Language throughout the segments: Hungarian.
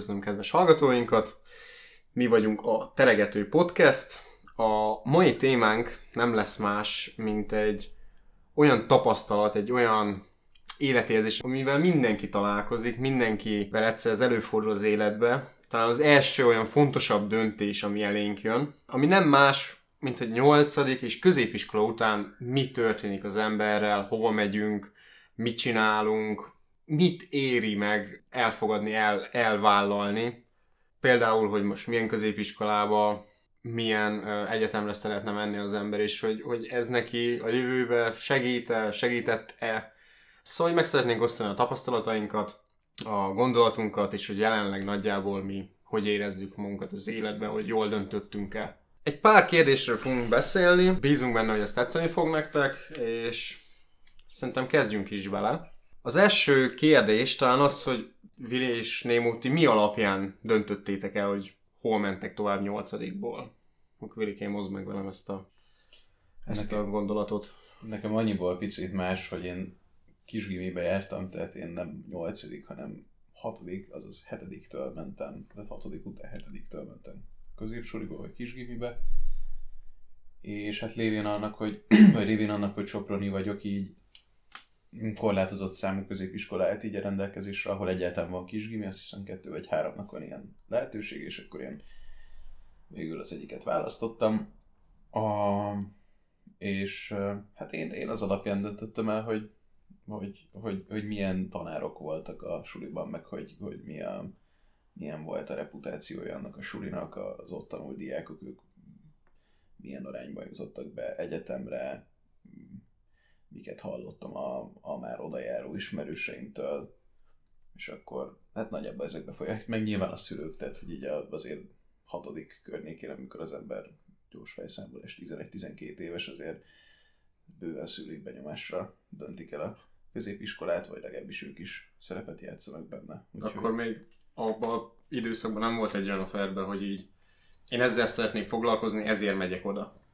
Üdvözlöm kedves hallgatóinkat! Mi vagyunk a Teregető Podcast. A mai témánk nem lesz más, mint egy olyan tapasztalat, egy olyan életérzés, amivel mindenki találkozik, mindenkivel egyszer ez előfordul az életbe. Talán az első olyan fontosabb döntés, ami elénk jön, ami nem más, mint hogy nyolcadik és középiskola után mi történik az emberrel, hol megyünk, mit csinálunk, mit éri meg elfogadni, el, elvállalni. Például, hogy most milyen középiskolába, milyen uh, egyetemre szeretne menni az ember, és hogy, hogy ez neki a jövőbe segít-e, segített-e. Szóval, hogy meg szeretnénk osztani a tapasztalatainkat, a gondolatunkat, és hogy jelenleg nagyjából mi hogy érezzük magunkat az életben, hogy jól döntöttünk-e. Egy pár kérdésről fogunk beszélni, bízunk benne, hogy ezt tetszeni fog nektek, és szerintem kezdjünk is vele. Az első kérdés talán az, hogy Vili és Némó, ti mi alapján döntöttétek el, hogy hol mentek tovább nyolcadikból? Akkor Vilikém, hozd meg velem ezt a, ezt nekem, a gondolatot. Nekem annyiból picit más, hogy én kisgimibe jártam, tehát én nem nyolcadik, hanem hatodik, azaz hetediktől mentem, tehát hatodik után hetediktől mentem középsoriba vagy kisgimibe, és hát lévén annak, hogy, vagy lévén annak, hogy Soproni vagyok, így korlátozott számú középiskolát így a rendelkezésre, ahol egyáltalán van kisgimi, azt hiszem kettő vagy háromnak van ilyen lehetőség, és akkor én végül az egyiket választottam. A, és hát én, én az alapján döntöttem el, hogy, hogy, hogy, hogy milyen tanárok voltak a suliban, meg hogy, hogy milyen, milyen volt a reputációja annak a sulinak, az ott tanult diákok, ők milyen arányban jutottak be egyetemre, miket hallottam a, a már odajáró ismerőseimtől, és akkor hát nagyjából ezekbe folyják, meg nyilván a szülők, tehát hogy így azért hatodik környékén, amikor az ember gyors fejszámolás 11-12 éves, azért bőven szülői benyomásra döntik el a középiskolát, vagy legalábbis ők is szerepet játszanak benne. Úgyhogy... Akkor még abban időszakban nem volt egy olyan a hogy így én ezzel szeretnék foglalkozni, ezért megyek oda.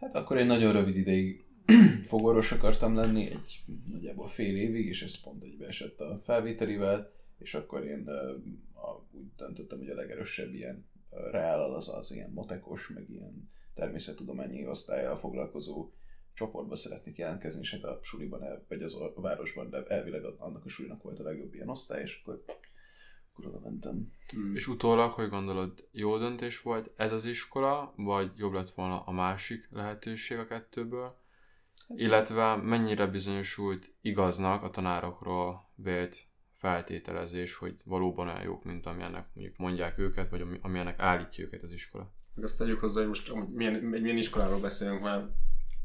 Hát akkor én nagyon rövid ideig fogorvos akartam lenni, egy nagyjából fél évig, és ez pont egybeesett a felvételivel, és akkor én a, úgy döntöttem, hogy a legerősebb ilyen reál az az ilyen matekos, meg ilyen természettudományi osztályjal foglalkozó csoportba szeretnék jelentkezni, és hát a suliban, el, vagy az a városban, de elvileg annak a sulinak volt a legjobb ilyen osztály, és akkor, akkor oda mentem. Hmm. És utólag, hogy gondolod, jó döntés volt ez az iskola, vagy jobb lett volna a másik lehetőség a kettőből? Illetve mennyire bizonyosult igaznak a tanárokról vélt feltételezés, hogy valóban olyan jók, mint amilyennek mondjuk mondják őket, vagy amilyennek állítja őket az iskola. Meg azt tegyük hozzá, hogy most milyen, egy milyen iskoláról beszélünk, mert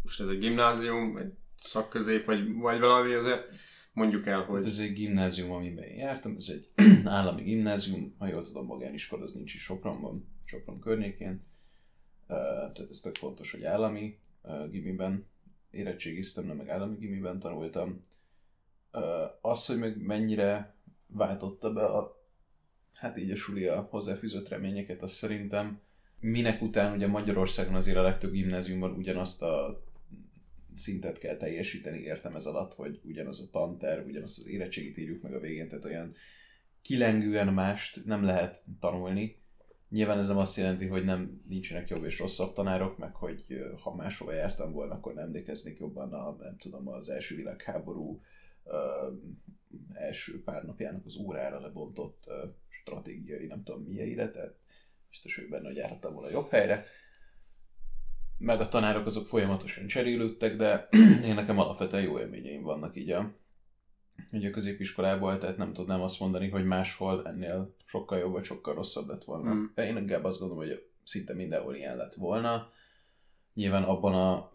most ez egy gimnázium, egy szakközép, vagy, vagy valami azért mondjuk el, hogy... Ez egy gimnázium, amiben én jártam, ez egy állami gimnázium, ha jól tudom, magániskola, az nincs is Sopronban, Sopron környékén. Uh, tehát ez tök fontos, hogy állami uh, gimiben érettségiztem, nem meg állami gimiben tanultam. Az, hogy meg mennyire váltotta be a, hát így a suli a hozzáfűzött reményeket, az szerintem minek után ugye Magyarországon azért a legtöbb gimnáziumban ugyanazt a szintet kell teljesíteni, értem ez alatt, hogy ugyanaz a tanterv, ugyanazt az érettségit írjuk meg a végén, tehát olyan kilengően mást nem lehet tanulni, Nyilván ez nem azt jelenti, hogy nem nincsenek jobb és rosszabb tanárok, meg hogy ha máshova jártam volna, akkor nem emlékeznék jobban a, nem tudom, az első világháború uh, első pár napjának az órára lebontott uh, stratégiai, nem tudom milyenire, tehát biztos, hogy benne, hogy járhattam volna jobb helyre. Meg a tanárok azok folyamatosan cserélődtek, de én nekem alapvetően jó élményeim vannak így a, ugye középiskolából, tehát nem tudnám azt mondani, hogy máshol ennél sokkal jobb vagy sokkal rosszabb lett volna. Mm. Én inkább azt gondolom, hogy szinte mindenhol ilyen lett volna. Nyilván abban a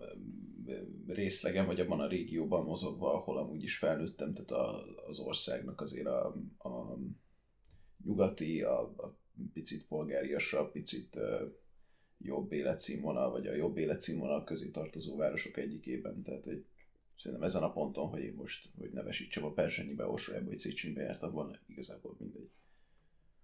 részlegen, vagy abban a régióban mozogva, ahol amúgy is felnőttem, tehát a, az országnak azért a, a nyugati, a, a picit polgáriasabb, picit uh, jobb életszínvonal, vagy a jobb életszínvonal közé tartozó városok egyikében. Tehát, hogy szerintem ezen a ponton, hogy én most hogy nevesítsem a Perzsenyibe, Orsolyába, vagy Széchenyibe jártam volna, igazából mindegy.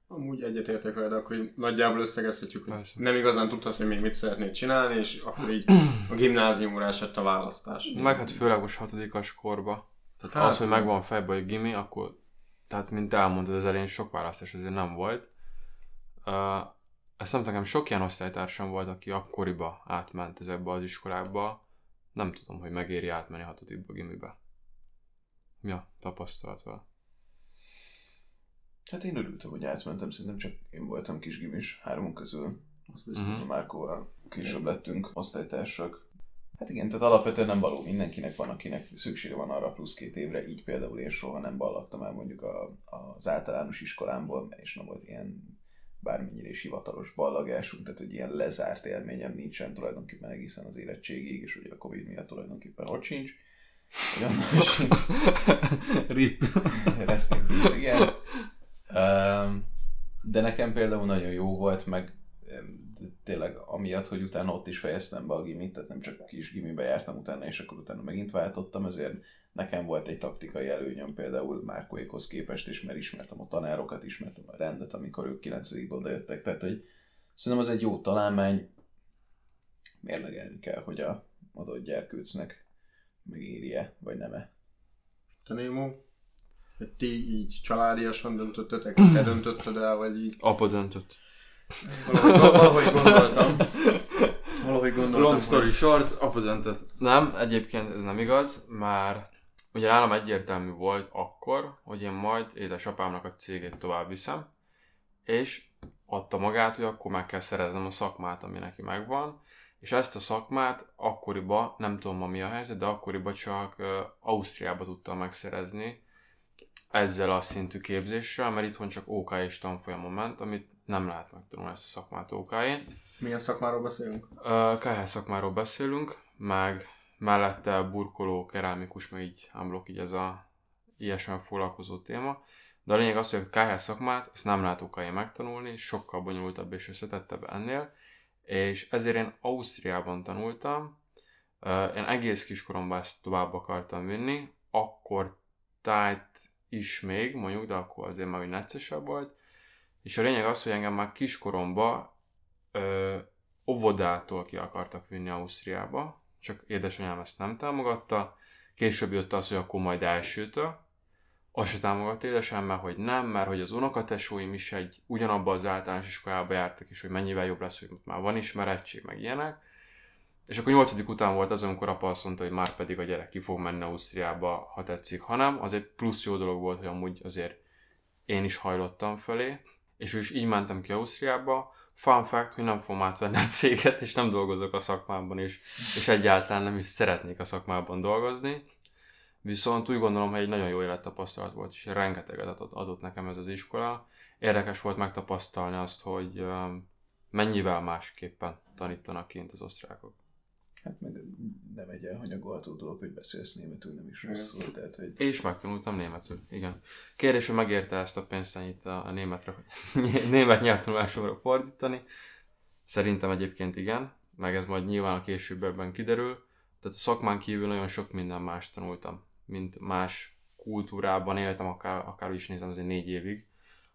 Amúgy egyetértek vele, de akkor nagyjából összegezhetjük, hogy Persze. nem igazán tudtad, hogy még mit szeretnéd csinálni, és akkor így a gimnáziumra esett a választás. Meg hát főleg most hatodikas korba. Tehát hát, az, hogy megvan fejbe a gimi, akkor tehát mint elmondtad az elején, sok választás azért nem volt. Uh, ezt nem nekem sok ilyen osztálytársam volt, aki akkoriba átment ezekbe az iskolákba. Nem tudom, hogy megéri átmenni hatodikba gimibe. Mi a tapasztalat vele? Hát én örültem, hogy átmentem, szerintem csak én voltam kis gimis hármunk közül. Azt biztos, hogy Márkóval később lettünk osztálytársak. Hát igen, tehát alapvetően nem való mindenkinek van, akinek szüksége van arra plusz két évre, így például én soha nem ballagtam el mondjuk a, az általános iskolámból, és nem volt ilyen bármennyire is hivatalos ballagásunk, tehát hogy ilyen lezárt élményem nincsen tulajdonképpen egészen az érettségig, és ugye a Covid miatt tulajdonképpen ott sincs. Annál sincs. Rip. Rest in peace, igen. De nekem például nagyon jó volt, meg tényleg amiatt, hogy utána ott is fejeztem be a gimit, tehát nem csak kis gimibe jártam utána, és akkor utána megint váltottam, ezért nekem volt egy taktikai előnyöm például Márkoékhoz képest is, mert ismertem a tanárokat, ismertem a rendet, amikor ők 9 oda jöttek, tehát hogy szerintem az egy jó találmány, mérlegelni kell, hogy a adott gyerkőcnek megéri-e, vagy nem-e. Te Némo? Hogy ti így családiasan döntöttetek, te döntötted el, vagy így Apa döntött. valahogy, valahogy gondoltam. Valahogy gondoltam, Long hogy- story short, apa döntött. Nem, egyébként ez nem igaz, már ugye nálam egyértelmű volt akkor, hogy én majd édesapámnak a cégét tovább viszem, és adta magát, hogy akkor meg kell szereznem a szakmát, ami neki megvan, és ezt a szakmát akkoriban, nem tudom ma mi a helyzet, de akkoriban csak Ausztriába tudtam megszerezni ezzel a szintű képzéssel, mert itthon csak OK és tanfolyamon ment, amit nem lehet megtanulni ezt a szakmát OK-én. Milyen szakmáról beszélünk? KH szakmáról beszélünk, meg mellette burkoló, kerámikus, meg így ámblok így ez a ilyesmivel foglalkozó téma. De a lényeg az, hogy a KH szakmát ezt nem lehet okai megtanulni, sokkal bonyolultabb és összetettebb ennél, és ezért én Ausztriában tanultam, én egész kiskoromban ezt tovább akartam vinni, akkor tájt is még, mondjuk, de akkor azért már úgy neccesebb volt, és a lényeg az, hogy engem már kiskoromban ö, óvodától ki akartak vinni Ausztriába, csak édesanyám ezt nem támogatta. Később jött az, hogy akkor majd elsőtől. Azt se támogatta édesanyám, mert hogy nem, mert hogy az unokatesóim is egy ugyanabba az általános iskolába jártak, és hogy mennyivel jobb lesz, hogy már van ismerettség, meg ilyenek. És akkor nyolcadik után volt az, amikor apa azt mondta, hogy már pedig a gyerek ki fog menni Ausztriába, ha tetszik, ha nem. Az egy plusz jó dolog volt, hogy amúgy azért én is hajlottam felé, és is így mentem ki Ausztriába. Fun fact, hogy nem fogom átvenni a céget, és nem dolgozok a szakmában, és, és egyáltalán nem is szeretnék a szakmában dolgozni. Viszont úgy gondolom, hogy egy nagyon jó élettapasztalat volt, és rengeteget adott, nekem ez az iskola. Érdekes volt megtapasztalni azt, hogy mennyivel másképpen tanítanak kint az osztrákok. Hát meg nem egy elhanyagolható dolog, hogy beszélsz németül, nem is Igen. rosszul, tehát hogy És megtanultam németül, igen. Kérdés, hogy megérte ezt a pénzt ennyit a, a németre, német nyelvtanulásomra fordítani. Szerintem egyébként igen, meg ez majd nyilván a későbbiekben kiderül. Tehát a szakmán kívül nagyon sok minden más tanultam, mint más kultúrában éltem, akár, akár úgy is nézem, azért négy évig.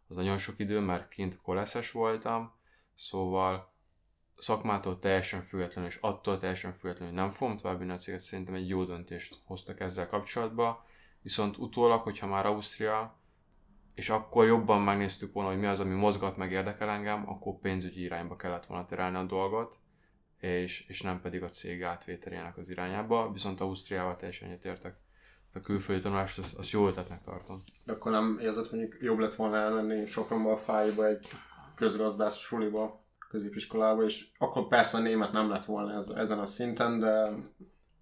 Az nagyon sok idő, mert kint koleszes voltam, szóval szakmától teljesen függetlenül, és attól teljesen függetlenül, hogy nem fogom továbbvinni a céget, szerintem egy jó döntést hoztak ezzel kapcsolatban. Viszont utólag, hogyha már Ausztria, és akkor jobban megnéztük volna, hogy mi az, ami mozgat, meg érdekel engem, akkor pénzügyi irányba kellett volna terelni a dolgot, és, és nem pedig a cég átvételének az irányába, viszont Ausztriával teljesen egyetértek. A külföldi tanulást, azt, azt jó ötletnek tartom. De akkor nem érzed, hogy jobb lett volna elmenni Sopronba, a fájba, egy közgazdász suliba, középiskolába, és akkor persze a német nem lett volna ez, ezen a szinten, de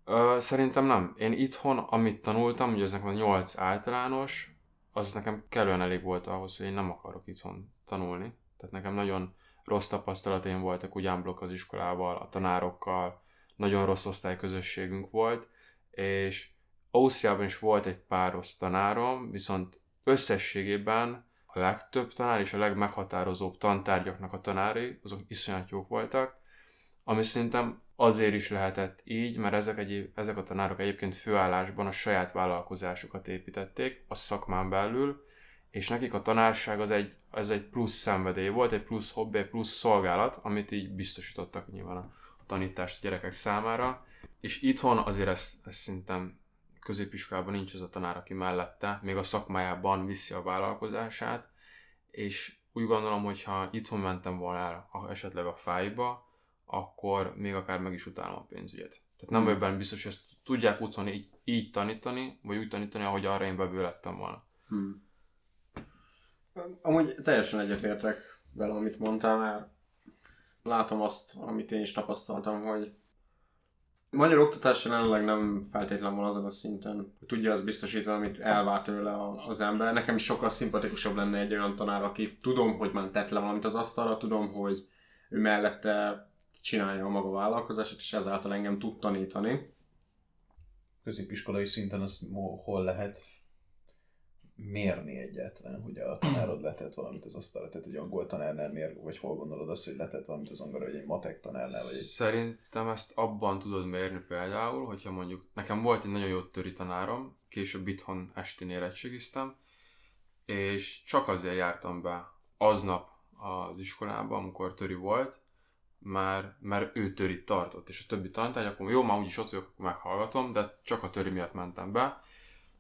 Ö, szerintem nem. Én itthon, amit tanultam, ugye ez nekem a 8 általános, az nekem kellően elég volt ahhoz, hogy én nem akarok itthon tanulni. Tehát nekem nagyon rossz tapasztalataim voltak úgy unblock az iskolával, a tanárokkal, nagyon rossz osztályközösségünk volt, és Ausztriában is volt egy pár rossz tanárom, viszont összességében a legtöbb tanár és a legmeghatározóbb tantárgyaknak a tanári, azok iszonyat jók voltak, ami szerintem azért is lehetett így, mert ezek, egy, ezek a tanárok egyébként főállásban a saját vállalkozásukat építették a szakmán belül, és nekik a tanárság az egy, az egy plusz szenvedély volt, egy plusz hobbi, egy plusz szolgálat, amit így biztosítottak nyilván a, tanítást a gyerekek számára, és itthon azért ez, ez szerintem középiskolában nincs az a tanár, aki mellette, még a szakmájában viszi a vállalkozását, és úgy gondolom, hogy ha itthon mentem volna el esetleg a fájba, akkor még akár meg is utálom a pénzügyet. Tehát nem vagyok benne biztos, hogy ezt tudják otthon így, így tanítani, vagy úgy tanítani, ahogy arra én bevő lettem volna. Hmm. Amúgy teljesen egyetértek vele, amit mondtál, mert látom azt, amit én is tapasztaltam, hogy magyar oktatás jelenleg nem feltétlenül van azon a szinten, hogy tudja azt biztosítani, amit elvár tőle az ember. Nekem is sokkal szimpatikusabb lenne egy olyan tanár, aki tudom, hogy már tett le valamit az asztalra, tudom, hogy ő mellette csinálja a maga vállalkozását, és ezáltal engem tud tanítani. Középiskolai szinten az hol lehet mérni egyáltalán, hogy a tanárod letett valamit az asztalra, tehát egy angol tanárnál mér, vagy hol gondolod azt, hogy letett valamit az angolra, vagy egy matek tanárnál, vagy egy... Szerintem ezt abban tudod mérni például, hogyha mondjuk, nekem volt egy nagyon jó töri tanárom, később itthon estén érettségiztem, és csak azért jártam be aznap az iskolába, amikor töri volt, már, mert ő töri tartott, és a többi tanítvány, akkor jó, már úgyis ott vagyok, akkor meghallgatom, de csak a töri miatt mentem be.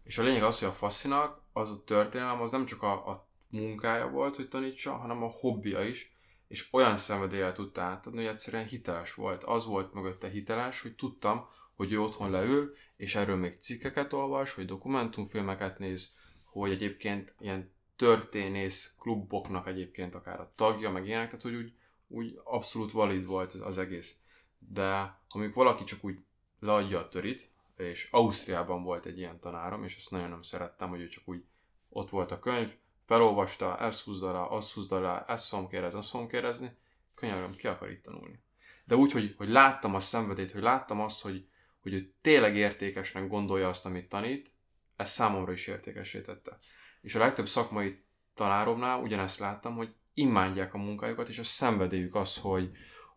És a lényeg az, hogy a faszinak az a történelem, az nem csak a, a munkája volt, hogy tanítsa, hanem a hobbija is, és olyan szenvedéllyel tudta átadni, hogy egyszerűen hiteles volt. Az volt mögötte hiteles, hogy tudtam, hogy ő otthon leül, és erről még cikkeket olvas, hogy dokumentumfilmeket néz, hogy egyébként ilyen történész kluboknak egyébként akár a tagja, meg ilyenek, tehát hogy úgy úgy abszolút valid volt az, az egész. De amíg valaki csak úgy leadja a törit, és Ausztriában volt egy ilyen tanárom, és ezt nagyon nem szerettem, hogy ő csak úgy ott volt a könyv, felolvasta, ezt húzza rá, azt húzza rá, ezt fogom kérdezni, azt fogom kérdezni, könyörgöm, ki akar itt tanulni. De úgy, hogy, hogy láttam a szenvedét, hogy láttam azt, hogy, hogy ő tényleg értékesnek gondolja azt, amit tanít, ez számomra is értékesé tette. És a legtöbb szakmai tanáromnál ugyanezt láttam, hogy imádják a munkájukat, és a szenvedélyük az, hogy,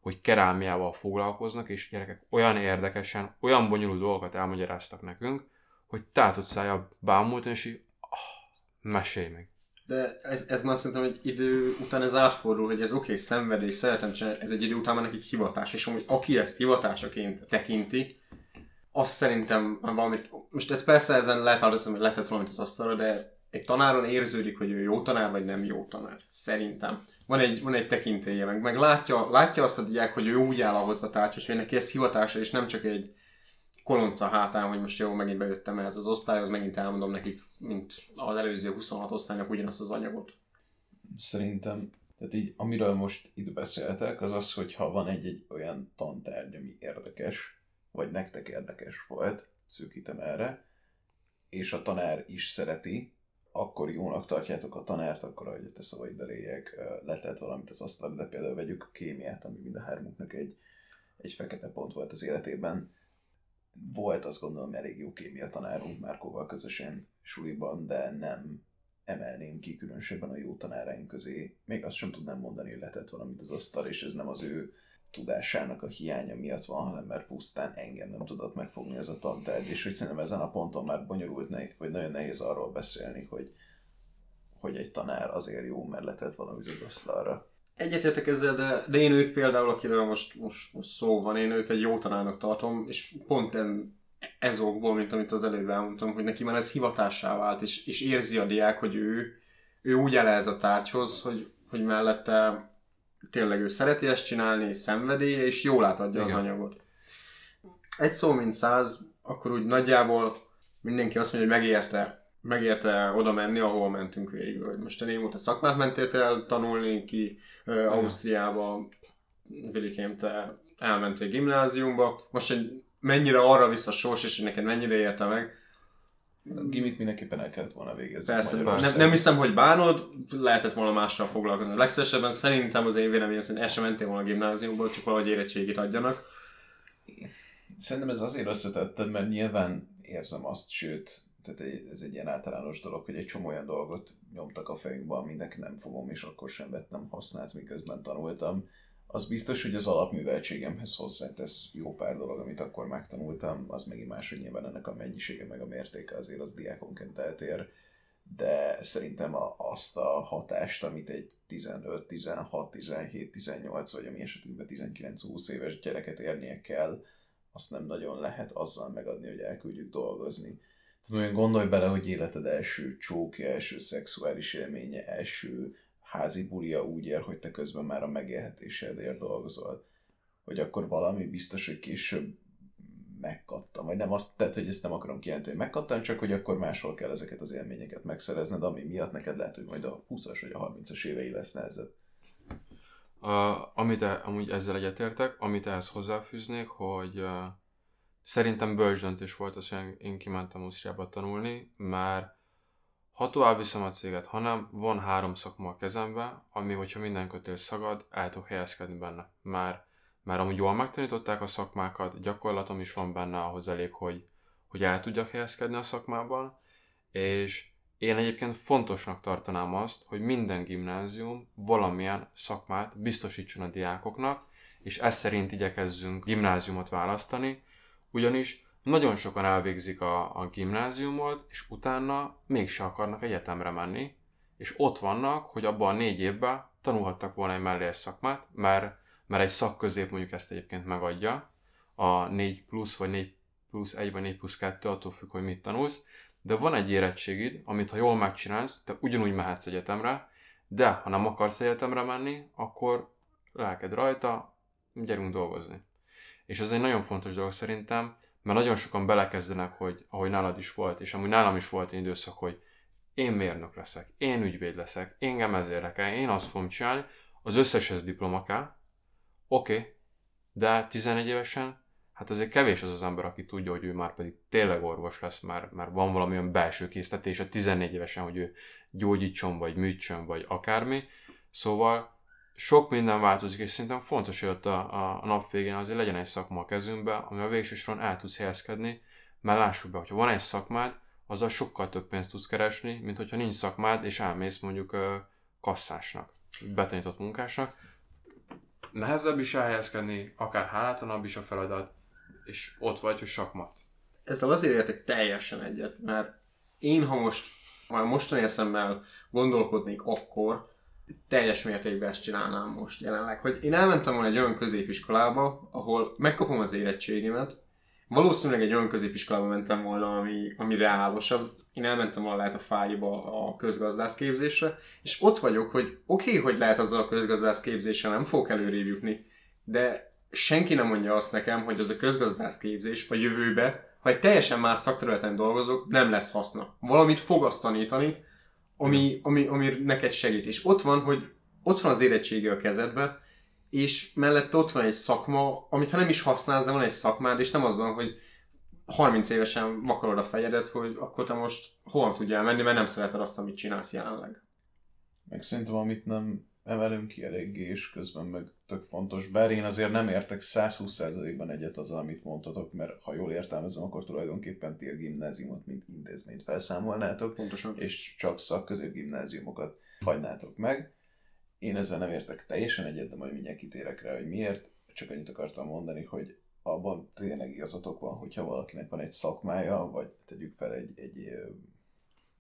hogy kerámiával foglalkoznak, és gyerekek olyan érdekesen, olyan bonyolult dolgokat elmagyaráztak nekünk, hogy tudsz szája bámultani, és így, oh, mesélj meg. De ez, ez már szerintem egy idő után ez átfordul, hogy ez oké, okay, szenvedés, szeretem csinálni, ez egy idő után már nekik hivatás, és amúgy aki ezt hivatásaként tekinti, azt szerintem valamit, most ez persze ezen lehet változni, hogy letett valamit az asztalra, de egy tanáron érződik, hogy ő jó tanár, vagy nem jó tanár. Szerintem. Van egy, van egy tekintélye, meg, meg látja, látja azt a diák, hogy ő úgy áll ahhoz a tárgy, hogy neki ez hivatása, és nem csak egy kolonca hátán, hogy most jó, megint bejöttem ez az osztályhoz, megint elmondom nekik, mint az előző 26 osztálynak ugyanazt az anyagot. Szerintem, tehát így, amiről most itt beszéltek, az az, hogy ha van egy-egy olyan tantárgy, ami érdekes, vagy nektek érdekes volt, szűkítem erre, és a tanár is szereti, akkor jónak tartjátok a tanárt, akkor ahogy te szavaid eléjek, letett valamit az asztal, de például vegyük a kémiát, ami mind a hármunknak egy, egy fekete pont volt az életében. Volt azt gondolom elég jó kémia tanárunk Márkóval közösen suliban, de nem emelném ki különösebben a jó tanáraink közé. Még azt sem tudnám mondani, hogy letett valamit az asztal, és ez nem az ő tudásának a hiánya miatt van, hanem mert pusztán engem nem tudott megfogni ez a tantárgy, és hogy szerintem ezen a ponton már bonyolult, ne, vagy nagyon nehéz arról beszélni, hogy, hogy egy tanár azért jó, mert letett valamit az asztalra. Egyetértek ezzel, de, de én őt például, akiről most, most, most szó van, én őt egy jó tanárnak tartom, és pont en, ez okból, mint amit az előbb elmondtam, hogy neki már ez hivatássá vált, és, és érzi a diák, hogy ő, ő úgy áll ez a tárgyhoz, hogy, hogy mellette tényleg ő szereti ezt csinálni, és szenvedélye, és jól átadja Igen. az anyagot. Egy szó, mint száz, akkor úgy nagyjából mindenki azt mondja, hogy megérte, megérte oda menni, ahol mentünk végig. Hogy most te Némó, szakmát mentél el tanulni ki uh, Ausztriába, Vilikém, te elmentél gimnáziumba. Most, hogy mennyire arra vissza sors, és hogy neked mennyire érte meg, Gimit mindenképpen el kellett volna végezni. Persze, nem, nem hiszem, hogy bánod, lehetett volna mással foglalkozni. Legszívesebben szerintem az én véleményem szerint el sem mentél volna a gimnáziumból, csak valahogy érettségit adjanak. Szerintem ez azért összetettem, mert nyilván érzem azt, sőt, tehát ez egy ilyen általános dolog, hogy egy csomó olyan dolgot nyomtak a fejünkbe, aminek nem fogom, és akkor sem vettem hasznát, miközben tanultam az biztos, hogy az alapműveltségemhez hozzátesz jó pár dolog, amit akkor megtanultam, az megint más, hogy nyilván ennek a mennyisége meg a mértéke azért az diákonként eltér, de szerintem a, azt a hatást, amit egy 15, 16, 17, 18 vagy a mi esetünkben 19-20 éves gyereket érnie kell, azt nem nagyon lehet azzal megadni, hogy elküldjük dolgozni. Tudom, én gondolj bele, hogy életed első csókja, első szexuális élménye, első házi bulia úgy ér, hogy te közben már a megélhetésedért dolgozol. Hogy akkor valami biztos, hogy később megkattam. Vagy nem azt, tehát, hogy ezt nem akarom kijelenteni, hogy megkattam, csak hogy akkor máshol kell ezeket az élményeket megszerezned, ami miatt neked lehet, hogy majd a 20-as vagy a 30-as évei lesz nehezebb. Uh, amit e, amúgy ezzel egyetértek, amit ehhez hozzáfűznék, hogy uh, szerintem bölcs döntés volt az, hogy én kimentem Ausztriába tanulni, mert ha tovább viszem a céget, hanem van három szakma a kezembe, ami, hogyha minden kötél szagad, el tudok helyezkedni benne. Már, már amúgy jól megtanították a szakmákat, gyakorlatom is van benne ahhoz elég, hogy, hogy el tudjak helyezkedni a szakmában, és én egyébként fontosnak tartanám azt, hogy minden gimnázium valamilyen szakmát biztosítson a diákoknak, és ez szerint igyekezzünk gimnáziumot választani, ugyanis nagyon sokan elvégzik a, a gimnáziumot, és utána mégse akarnak egyetemre menni, és ott vannak, hogy abban a négy évben tanulhattak volna egy mellés szakmát, mert, mert egy szakközép mondjuk ezt egyébként megadja, a 4 plusz, vagy 4 plusz 1, vagy 4 plusz 2, attól függ, hogy mit tanulsz, de van egy érettségid, amit ha jól megcsinálsz, te ugyanúgy mehetsz egyetemre, de ha nem akarsz egyetemre menni, akkor lelked rajta, gyerünk dolgozni. És ez egy nagyon fontos dolog szerintem, mert nagyon sokan belekezdenek, hogy ahogy nálad is volt, és amúgy nálam is volt egy időszak, hogy én mérnök leszek, én ügyvéd leszek, engem ez érdekel, én azt fogom csinálni, az összeshez diploma kell, oké, okay, de 11 évesen hát azért kevés az az ember, aki tudja, hogy ő már pedig tényleg orvos lesz, már, már van valamilyen belső készítetése 14 évesen, hogy ő gyógyítson, vagy műtsön, vagy akármi. Szóval sok minden változik, és szerintem fontos, hogy ott a, a nap végén azért legyen egy szakma a kezünkbe, ami a végső soron el tudsz helyezkedni, mert lássuk be, hogyha van egy szakmád, azzal sokkal több pénzt tudsz keresni, mint hogyha nincs szakmád, és elmész mondjuk kasszásnak, betanított munkásnak. Nehezebb is elhelyezkedni, akár hálátlanabb is a feladat, és ott vagy, hogy sakmat. Ezzel azért értek teljesen egyet, mert én, ha most már mostani eszemmel gondolkodnék akkor, teljes mértékben ezt csinálnám most jelenleg. Hogy én elmentem volna egy olyan középiskolába, ahol megkapom az érettségimet, valószínűleg egy olyan középiskolába mentem volna, ami, ami reálosabb. Én elmentem volna lehet a fájba a közgazdász képzésre, és ott vagyok, hogy oké, okay, hogy lehet azzal a közgazdász képzéssel nem fogok előrébb jutni, de senki nem mondja azt nekem, hogy az a közgazdász képzés a jövőbe, ha egy teljesen más szakterületen dolgozok, nem lesz haszna. Valamit fog azt tanítani, ami, ami, ami neked segít. És ott van, hogy ott van az érettségi a kezedben, és mellette ott van egy szakma, amit ha nem is használsz, de van egy szakmád, és nem az van, hogy 30 évesen vakarod a fejedet, hogy akkor te most hol tudjál menni, mert nem szereted azt, amit csinálsz jelenleg. Meg szerintem, amit nem emelünk ki eléggé, és közben meg tök fontos. Bár én azért nem értek 120%-ban egyet azzal, amit mondtatok, mert ha jól értelmezem, akkor tulajdonképpen ti a gimnáziumot, mint intézményt felszámolnátok, Pontosan. és csak szakközépgimnáziumokat hagynátok meg. Én ezzel nem értek teljesen egyet, de majd mindjárt kitérek rá, hogy miért. Csak annyit akartam mondani, hogy abban tényleg igazatok van, hogyha valakinek van egy szakmája, vagy tegyük fel egy, egy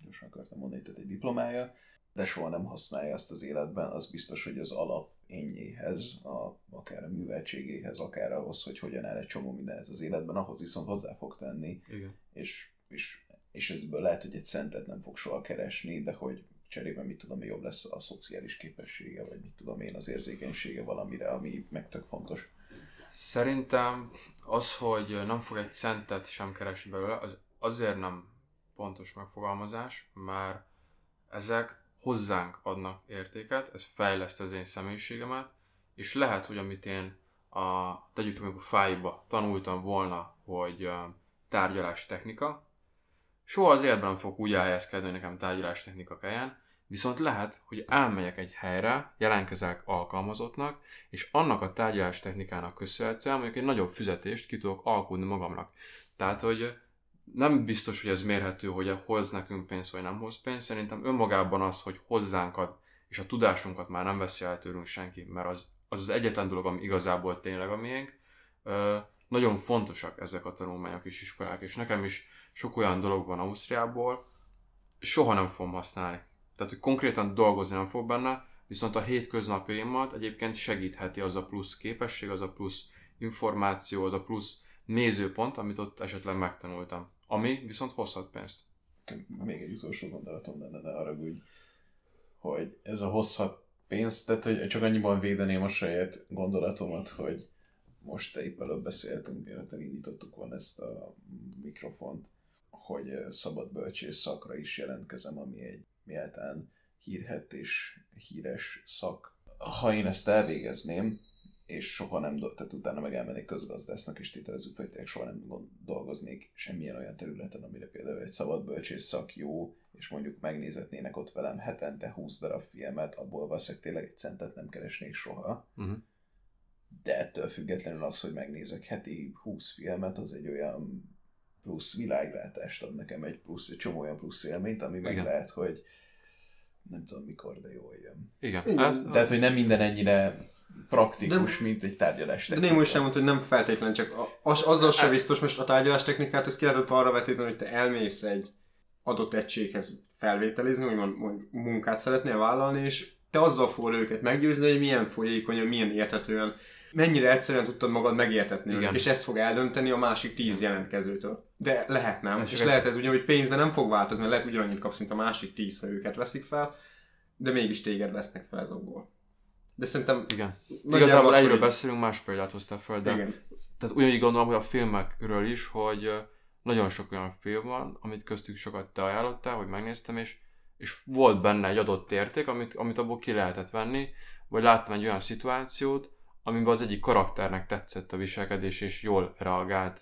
most akartam mondani, tehát egy diplomája, de soha nem használja ezt az életben, az biztos, hogy az alap ényéhez, a, akár a műveltségéhez, akár ahhoz, hogy hogyan áll egy csomó mindenhez az életben, ahhoz viszont hozzá fog tenni. Igen. És, és, és ezből lehet, hogy egy szentet nem fog soha keresni, de hogy cserében mit tudom, jobb lesz a szociális képessége, vagy mit tudom én, az érzékenysége valamire, ami meg tök fontos. Szerintem az, hogy nem fog egy centet sem keresni belőle, az azért nem pontos megfogalmazás, mert ezek hozzánk adnak értéket, ez fejleszt az én személyiségemet, és lehet, hogy amit én a tegyük fel, amikor fájba tanultam volna, hogy tárgyalás technika, soha az életben nem fogok úgy elhelyezkedni, hogy nekem tárgyalás technika kelljen, viszont lehet, hogy elmegyek egy helyre, jelentkezek alkalmazottnak, és annak a tárgyalás technikának köszönhetően mondjuk egy nagyobb fizetést ki tudok alkudni magamnak. Tehát, hogy nem biztos, hogy ez mérhető, hogy hoz nekünk pénzt, vagy nem hoz pénzt. Szerintem önmagában az, hogy hozzánk ad, és a tudásunkat már nem veszi el tőlünk senki, mert az az, az egyetlen dolog, ami igazából tényleg a miénk. Nagyon fontosak ezek a tanulmányok és iskolák, és nekem is sok olyan dolog van Ausztriából, soha nem fogom használni. Tehát, hogy konkrétan dolgozni nem fog benne, viszont a hétköznapjaimat egyébként segítheti az a plusz képesség, az a plusz információ, az a plusz nézőpont, amit ott esetleg megtanultam ami viszont hozhat pénzt. Még egy utolsó gondolatom lenne, de arra úgy, hogy ez a hozhat pénzt, tehát hogy csak annyiban védeném a saját gondolatomat, hogy most épp előbb beszéltünk, mielőtt elindítottuk volna ezt a mikrofont, hogy szabad bölcsész szakra is jelentkezem, ami egy méltán hírhet és híres szak. Ha én ezt elvégezném, és soha nem, tehát utána meg elmennék közgazdásznak, és tételezzük fel, hogy soha nem dolgoznék semmilyen olyan területen, amire például egy szabad bölcsész szak jó, és mondjuk megnézetnének ott velem hetente 20 darab filmet, abból valószínűleg tényleg egy centet nem keresnék soha. Uh-huh. De ettől függetlenül az, hogy megnézek heti 20 filmet, az egy olyan plusz világlátást ad nekem, egy plusz, egy csomó olyan plusz élményt, ami Igen. meg lehet, hogy nem tudom mikor, de jól jön. Igen. Igen. Ezt, Tehát, hogy nem minden ennyire praktikus, de, mint egy tárgyalás technika. De Némo is mondta, hogy nem feltétlenül csak az, azzal sem hát- biztos, most a tárgyalás technikát, ezt ki lehetett arra vetíteni, hogy te elmész egy adott egységhez felvételizni, úgymond, hogy munkát szeretnél vállalni, és te azzal fogod őket meggyőzni, hogy milyen folyékonyan, milyen érthetően, mennyire egyszerűen tudtad magad megértetni Igen. őket, és ezt fog eldönteni a másik tíz jelentkezőtől. De lehet nem, és, és lehet ez ugye, hogy pénzben nem fog változni, mert lehet ugyanannyit kapsz, mint a másik tíz, ha őket veszik fel, de mégis téged vesznek fel ezokból. De szerintem... Igen. Igazából egyről beszélünk, más példát hoztál fel, de... Igen. Tehát ugyanígy gondolom, hogy a filmekről is, hogy nagyon sok olyan film van, amit köztük sokat te ajánlottál, hogy megnéztem, és, és volt benne egy adott érték, amit, amit abból ki lehetett venni, vagy láttam egy olyan szituációt, amiben az egyik karakternek tetszett a viselkedés, és jól reagált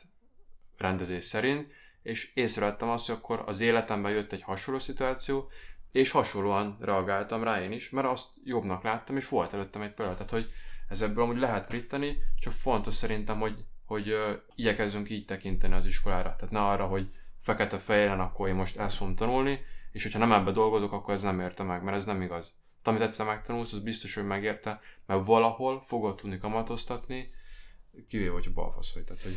rendezés szerint, és észrevettem azt, hogy akkor az életemben jött egy hasonló szituáció, és hasonlóan reagáltam rá én is, mert azt jobbnak láttam, és volt előttem egy példa, tehát hogy ez ebből amúgy lehet prittani, csak fontos szerintem, hogy, hogy uh, igyekezzünk így tekinteni az iskolára. Tehát ne arra, hogy fekete-fehéren, akkor én most ezt fogom tanulni, és hogyha nem ebbe dolgozok, akkor ez nem érte meg, mert ez nem igaz. Te, amit egyszer megtanulsz, az biztos, hogy megérte, mert valahol fogod tudni kamatoztatni, kivéve, hogy a balfasz vagy. Tehát, hogy...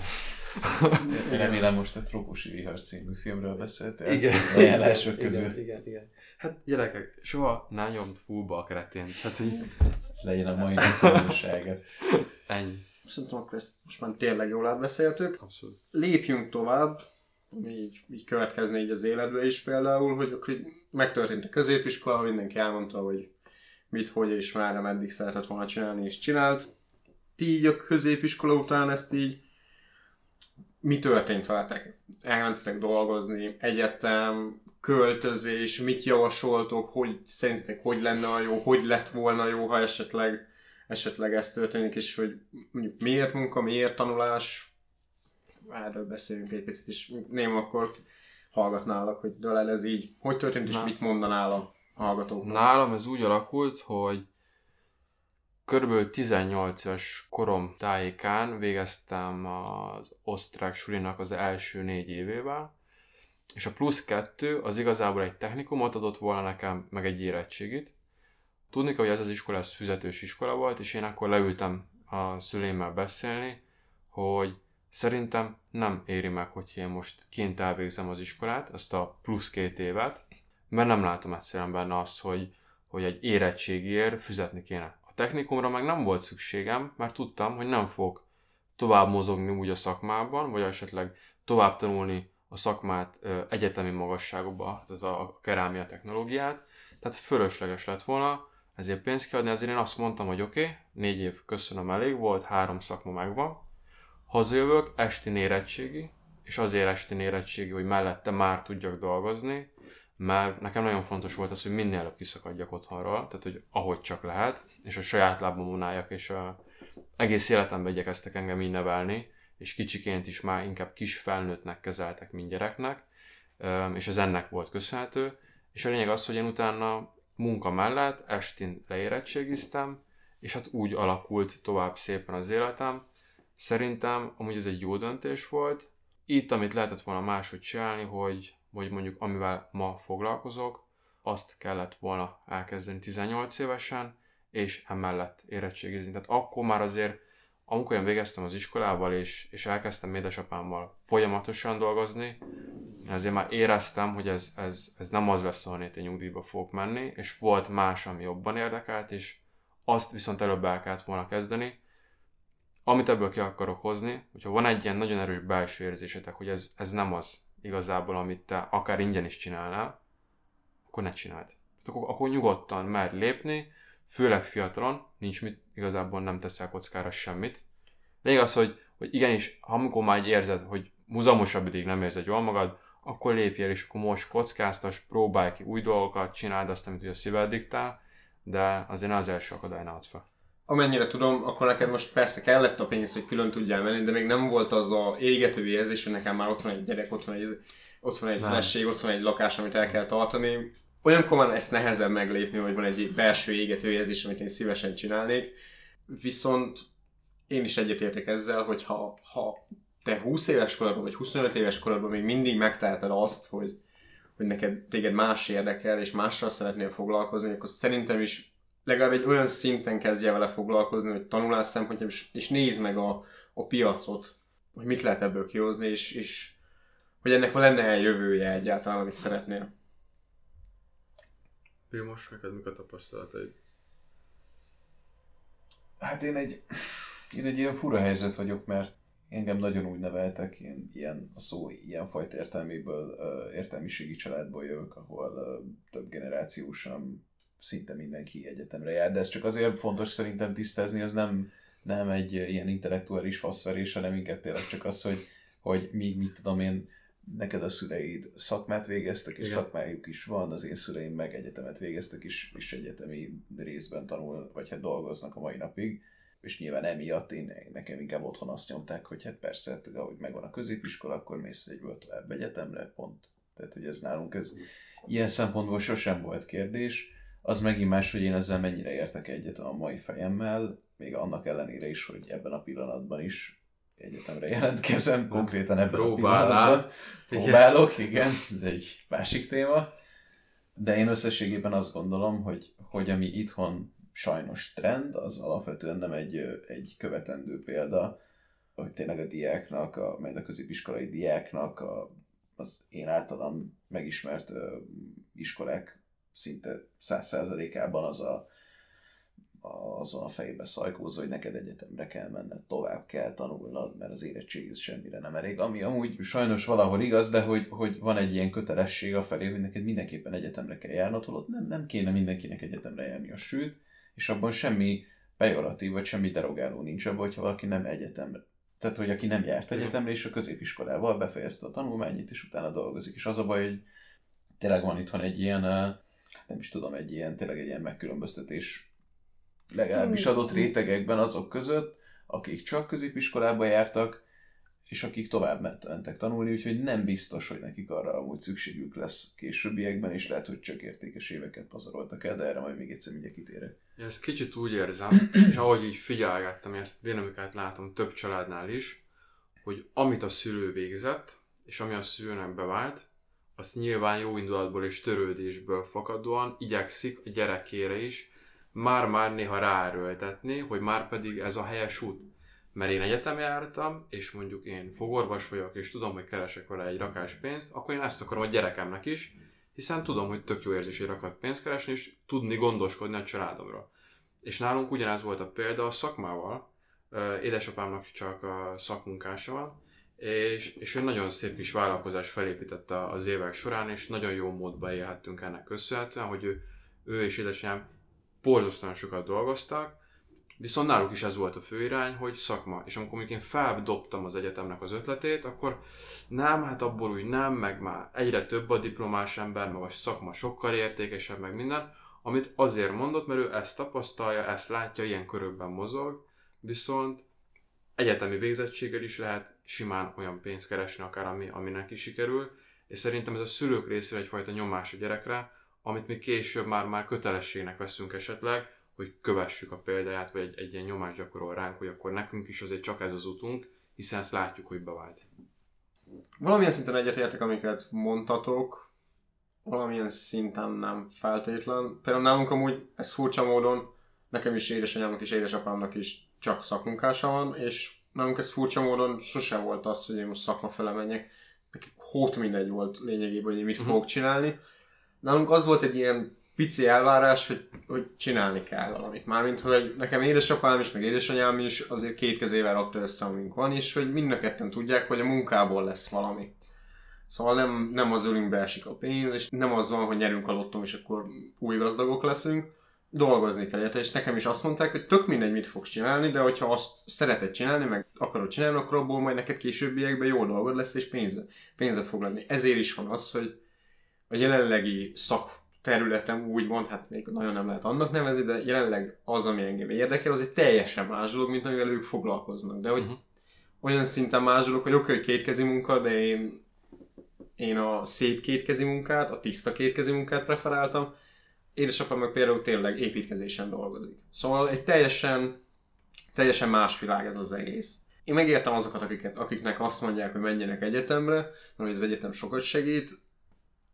Én remélem most a Trópusi Vihar című filmről beszéltél. Igen. Ajánlások közül. Igen, igen, igen. Hát gyerekek, soha nem nyomd fullba a kretén. Hát így... Ez legyen a mai napolósága. Ennyi. Szerintem akkor ezt most már tényleg jól átbeszéltük. Abszolút. Lépjünk tovább, ami így, így következne így az életbe is például, hogy akkor így megtörtént a középiskola, mindenki elmondta, hogy mit, hogy és már meddig szeretett volna csinálni, és csinált. Ti így a középiskola után ezt így mi történt veletek? Elmentetek dolgozni, egyetem, költözés, mit javasoltok, hogy szerintetek hogy lenne a jó, hogy lett volna jó, ha esetleg, esetleg ez történik, és hogy mondjuk miért munka, miért tanulás, erről beszélünk egy picit, és nem akkor hallgatnálak, hogy Dalel ez így, hogy történt, és Na. mit mondanál a hallgatóknak? Nálam ez úgy alakult, hogy körülbelül 18 éves korom tájékán végeztem az osztrák sulinak az első négy évével, és a plusz kettő az igazából egy technikumot adott volna nekem, meg egy érettségit. Tudni kell, hogy ez az iskola, ez füzetős iskola volt, és én akkor leültem a szüleimmel beszélni, hogy szerintem nem éri meg, hogy én most kint elvégzem az iskolát, azt a plusz két évet, mert nem látom egyszerűen benne azt, hogy, hogy egy érettségiért fizetni kéne. Technikumra meg nem volt szükségem, mert tudtam, hogy nem fog tovább mozogni úgy a szakmában, vagy esetleg tovább tanulni a szakmát egyetemi magasságokba, tehát a kerámia technológiát, tehát fölösleges lett volna, ezért pénzt kiadni, ezért én azt mondtam, hogy oké, okay, négy év köszönöm elég volt, három szakma megvan, hazajövök, esti érettségi, és azért esti érettségi, hogy mellette már tudjak dolgozni, mert nekem nagyon fontos volt az, hogy minél előbb kiszakadjak otthonról, tehát hogy ahogy csak lehet, és a saját lábam vonáljak, és a, egész életemben igyekeztek engem így nevelni, és kicsiként is már inkább kis felnőttnek kezeltek, mint gyereknek, és ez ennek volt köszönhető. És a lényeg az, hogy én utána munka mellett estén leérettségiztem, és hát úgy alakult tovább szépen az életem. Szerintem amúgy ez egy jó döntés volt. Itt, amit lehetett volna máshogy csinálni, hogy, hogy mondjuk amivel ma foglalkozok, azt kellett volna elkezdeni 18 évesen, és emellett érettségizni. Tehát akkor már azért amikor én végeztem az iskolával, és, és elkezdtem édesapámmal folyamatosan dolgozni, ezért már éreztem, hogy ez, ez, ez nem az lesz, ahol én nyugdíjba fogok menni, és volt más, ami jobban érdekelt, és azt viszont előbb el kellett volna kezdeni. Amit ebből ki akarok hozni, hogyha van egy ilyen nagyon erős belső érzésetek, hogy ez, ez nem az, igazából, amit te akár ingyen is csinálnál, akkor ne csináld. Akkor, akkor nyugodtan mer lépni, főleg fiatalon, nincs mit, igazából nem teszel kockára semmit. De igaz, hogy, hogy igenis, ha amikor már érzed, hogy muzamosabb ideig nem érzed jól magad, akkor lépjél, és akkor most kockáztas, próbálj ki új dolgokat, csináld azt, amit a szíved diktál, de azért ne az első akadály ne fel. Amennyire tudom, akkor neked most persze kellett a pénz, hogy külön tudjál menni, de még nem volt az a égető érzés, hogy nekem már ott van egy gyerek, ott van egy, ott van egy feleség, ott van egy lakás, amit el kell tartani. Olyankor van ezt nehezebb meglépni, hogy van egy belső égető érzés, amit én szívesen csinálnék. Viszont én is egyetértek ezzel, hogy ha, ha te 20 éves korodban, vagy 25 éves korodban még mindig megteheted azt, hogy, hogy neked téged más érdekel, és mással szeretnél foglalkozni, akkor szerintem is legalább egy olyan szinten kezdje vele foglalkozni, hogy tanulás szempontjából, és, és nézd meg a, a piacot, hogy mit lehet ebből kihozni, és, és hogy ennek lenne jövője egyáltalán, amit szeretnél. Vilmos, neked mik a tapasztalataid? Hát én egy, én egy ilyen fura helyzet vagyok, mert engem nagyon úgy neveltek, én ilyen, a szó ilyen fajta értelméből, értelmiségi családból jövök, ahol több generációsan szinte mindenki egyetemre jár, de ez csak azért fontos szerintem tisztázni, ez nem, nem egy ilyen intellektuális faszverés, hanem inkább tényleg csak az, hogy, hogy még mit tudom én, neked a szüleid szakmát végeztek, és Igen. szakmájuk is van, az én szüleim meg egyetemet végeztek, és, és egyetemi részben tanul, vagy hát dolgoznak a mai napig és nyilván emiatt én, nekem inkább otthon azt nyomták, hogy hát persze, hát, ahogy megvan a középiskola, akkor mész egyből tovább egyetemre, pont. Tehát, hogy ez nálunk ez ilyen szempontból sosem volt kérdés. Az megint más, hogy én ezzel mennyire értek egyet a mai fejemmel, még annak ellenére is, hogy ebben a pillanatban is egyetemre jelentkezem, konkrétan ebben Próbálnál. a pillanatban. Próbálok, igen, ez egy másik téma. De én összességében azt gondolom, hogy, hogy ami itthon sajnos trend, az alapvetően nem egy, egy követendő példa, hogy tényleg a diáknak, a, majd a középiskolai diáknak a, az én általam megismert uh, iskolák szinte száz százalékában az a, azon a fejbe szajkózó, hogy neked egyetemre kell menned, tovább kell tanulnod, mert az érettség semmire nem elég. Ami amúgy sajnos valahol igaz, de hogy, hogy van egy ilyen kötelesség a felé, hogy neked mindenképpen egyetemre kell járnod, holott nem, nem kéne mindenkinek egyetemre járni a sőt, és abban semmi pejoratív, vagy semmi derogáló nincs abban, hogyha valaki nem egyetemre. Tehát, hogy aki nem járt egyetemre, és a középiskolával befejezte a tanulmányit, és utána dolgozik. És az a baj, hogy tényleg van itthon egy ilyen, nem is tudom, egy ilyen, tényleg egy ilyen megkülönböztetés legalábbis adott rétegekben azok között, akik csak középiskolába jártak, és akik tovább mentek tanulni, úgyhogy nem biztos, hogy nekik arra amúgy szükségük lesz későbbiekben, és lehet, hogy csak értékes éveket pazaroltak el, de erre majd még egyszer mindjárt kitérek. Ja, ezt kicsit úgy érzem, és ahogy így figyelgettem, ezt dinamikát látom több családnál is, hogy amit a szülő végzett, és ami a szülőnek bevált, azt nyilván jó indulatból és törődésből fakadóan igyekszik a gyerekére is már-már néha ráerőltetni, hogy már pedig ez a helyes út. Mert én egyetem jártam, és mondjuk én fogorvos vagyok, és tudom, hogy keresek vele egy rakás pénzt, akkor én ezt akarom a gyerekemnek is, hiszen tudom, hogy tök jó érzés egy rakat pénzt keresni, és tudni gondoskodni a családomra. És nálunk ugyanez volt a példa a szakmával, édesapámnak csak a szakmunkása van, és, és ő nagyon szép kis vállalkozás felépítette az évek során, és nagyon jó módban élhettünk ennek köszönhetően, hogy ő, ő és édesanyám borzasztóan sokat dolgoztak, Viszont náluk is ez volt a fő irány, hogy szakma. És amikor még én feldobtam az egyetemnek az ötletét, akkor nem, hát abból úgy nem, meg már egyre több a diplomás ember, meg a szakma sokkal értékesebb, meg minden, amit azért mondott, mert ő ezt tapasztalja, ezt látja, ilyen körökben mozog, viszont egyetemi végzettséggel is lehet simán olyan pénzt keresni, akár ami, ami neki sikerül, és szerintem ez a szülők részéről egyfajta nyomás a gyerekre, amit mi később már, már kötelességnek veszünk esetleg, hogy kövessük a példáját, vagy egy, egy ilyen nyomást gyakorol ránk, hogy akkor nekünk is azért csak ez az utunk, hiszen ezt látjuk, hogy bevált. Valamilyen szinten egyetértek, amiket mondtatok, valamilyen szinten nem feltétlen. Például nálunk amúgy ez furcsa módon, nekem is édesanyámnak és édesapámnak is csak szakmunkása van, és nálunk ez furcsa módon sosem volt az, hogy én most szakma fele menjek. Nekik hót mindegy volt lényegében, hogy én mit uh-huh. fogok csinálni. Nálunk az volt egy ilyen pici elvárás, hogy, hogy csinálni kell valamit. Mármint, hogy nekem édesapám is, meg édesanyám is azért két kezével rakta össze, amink van, és hogy mind a ketten tudják, hogy a munkából lesz valami. Szóval nem, nem az ölünkbe esik a pénz, és nem az van, hogy nyerünk a lottom, és akkor új gazdagok leszünk. Dolgozni kell érte, és nekem is azt mondták, hogy tök mindegy, mit fogsz csinálni, de hogyha azt szereted csinálni, meg akarod csinálni, akkor abból majd neked későbbiekben jó dolgod lesz, és pénzed, pénzed fog lenni. Ezért is van az, hogy a jelenlegi szak területem úgymond, hát még nagyon nem lehet annak nevezni, de jelenleg az, ami engem érdekel, az egy teljesen más dolog, mint amivel ők foglalkoznak. De hogy uh-huh. olyan szinten más dolog, hogy oké, hogy kétkezi munka, de én, én a szép kétkezi munkát, a tiszta kétkezi munkát preferáltam. Édesapám meg például tényleg építkezésen dolgozik. Szóval egy teljesen, teljesen más világ ez az egész. Én megértem azokat, akiket, akiknek azt mondják, hogy menjenek egyetemre, mert hogy az egyetem sokat segít,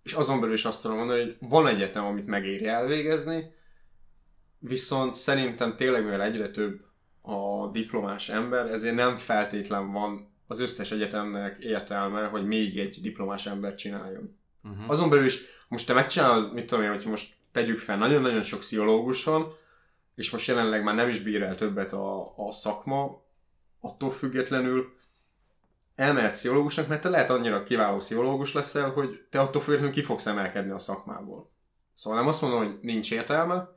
és azon belül is azt tudom mondani, hogy van egyetem, amit megéri elvégezni, viszont szerintem tényleg, mivel egyre több a diplomás ember, ezért nem feltétlen van az összes egyetemnek értelme, hogy még egy diplomás ember csináljon. Uh-huh. Azon belül is, most te megcsinálod, mit tudom én, hogy most tegyük fel, nagyon-nagyon sok pszichológus van, és most jelenleg már nem is bír el többet a, a szakma, attól függetlenül elmehet pszichológusnak, mert te lehet annyira kiváló pszichológus leszel, hogy te attól függetlenül ki fogsz emelkedni a szakmából. Szóval nem azt mondom, hogy nincs értelme,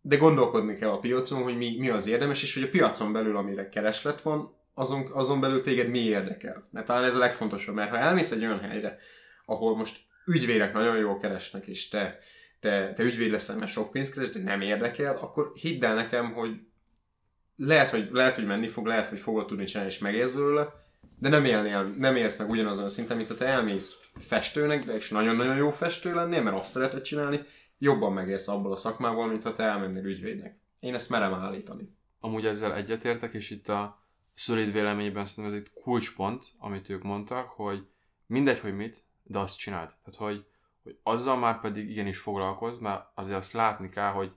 de gondolkodni kell a piacon, hogy mi, mi az érdemes, és hogy a piacon belül, amire kereslet van, azon, azon belül téged mi érdekel. Mert talán ez a legfontosabb, mert ha elmész egy olyan helyre, ahol most ügyvédek nagyon jól keresnek, és te, te, te ügyvéd leszel, mert sok pénzt keres, de nem érdekel, akkor hidd el nekem, hogy lehet, hogy, lehet, hogy menni fog, lehet, hogy fogod tudni csinálni, és megérsz belőle, de nem, élnél, nem élsz meg ugyanazon a szinten, mint ha te elmész festőnek, de és nagyon-nagyon jó festő lennél, mert azt szereted csinálni, jobban megélsz abból a szakmából, mint ha te elmennél ügyvédnek. Én ezt merem állítani. Amúgy ezzel egyetértek, és itt a szolid véleményben szerintem ez egy kulcspont, amit ők mondtak, hogy mindegy, hogy mit, de azt csináld. Tehát, hogy, hogy azzal már pedig igenis foglalkozz, mert azért azt látni kell, hogy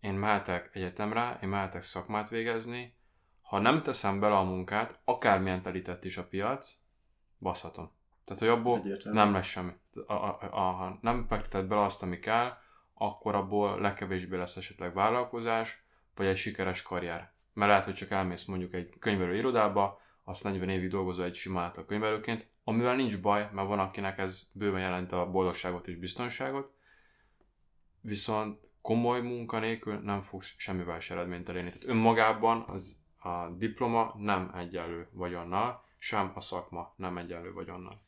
én mehetek egyetemre, én mehetek szakmát végezni, ha nem teszem bele a munkát, akármilyen telített is a piac, baszhatom. Tehát, hogy abból Egyértelmű. nem lesz semmi. A, a, a, ha nem fekteted bele azt, ami kell, akkor abból legkevésbé lesz esetleg vállalkozás, vagy egy sikeres karrier. Mert lehet, hogy csak elmész mondjuk egy könyvelő irodába, azt 40 évig dolgozol egy sima átlag könyvelőként, amivel nincs baj, mert van, akinek ez bőven jelent a boldogságot és biztonságot, viszont komoly munka nélkül nem fogsz semmivel se eredményt elérni. Tehát önmagában az a diploma nem egyenlő vagyonnal, sem a szakma nem egyenlő vagyonnal.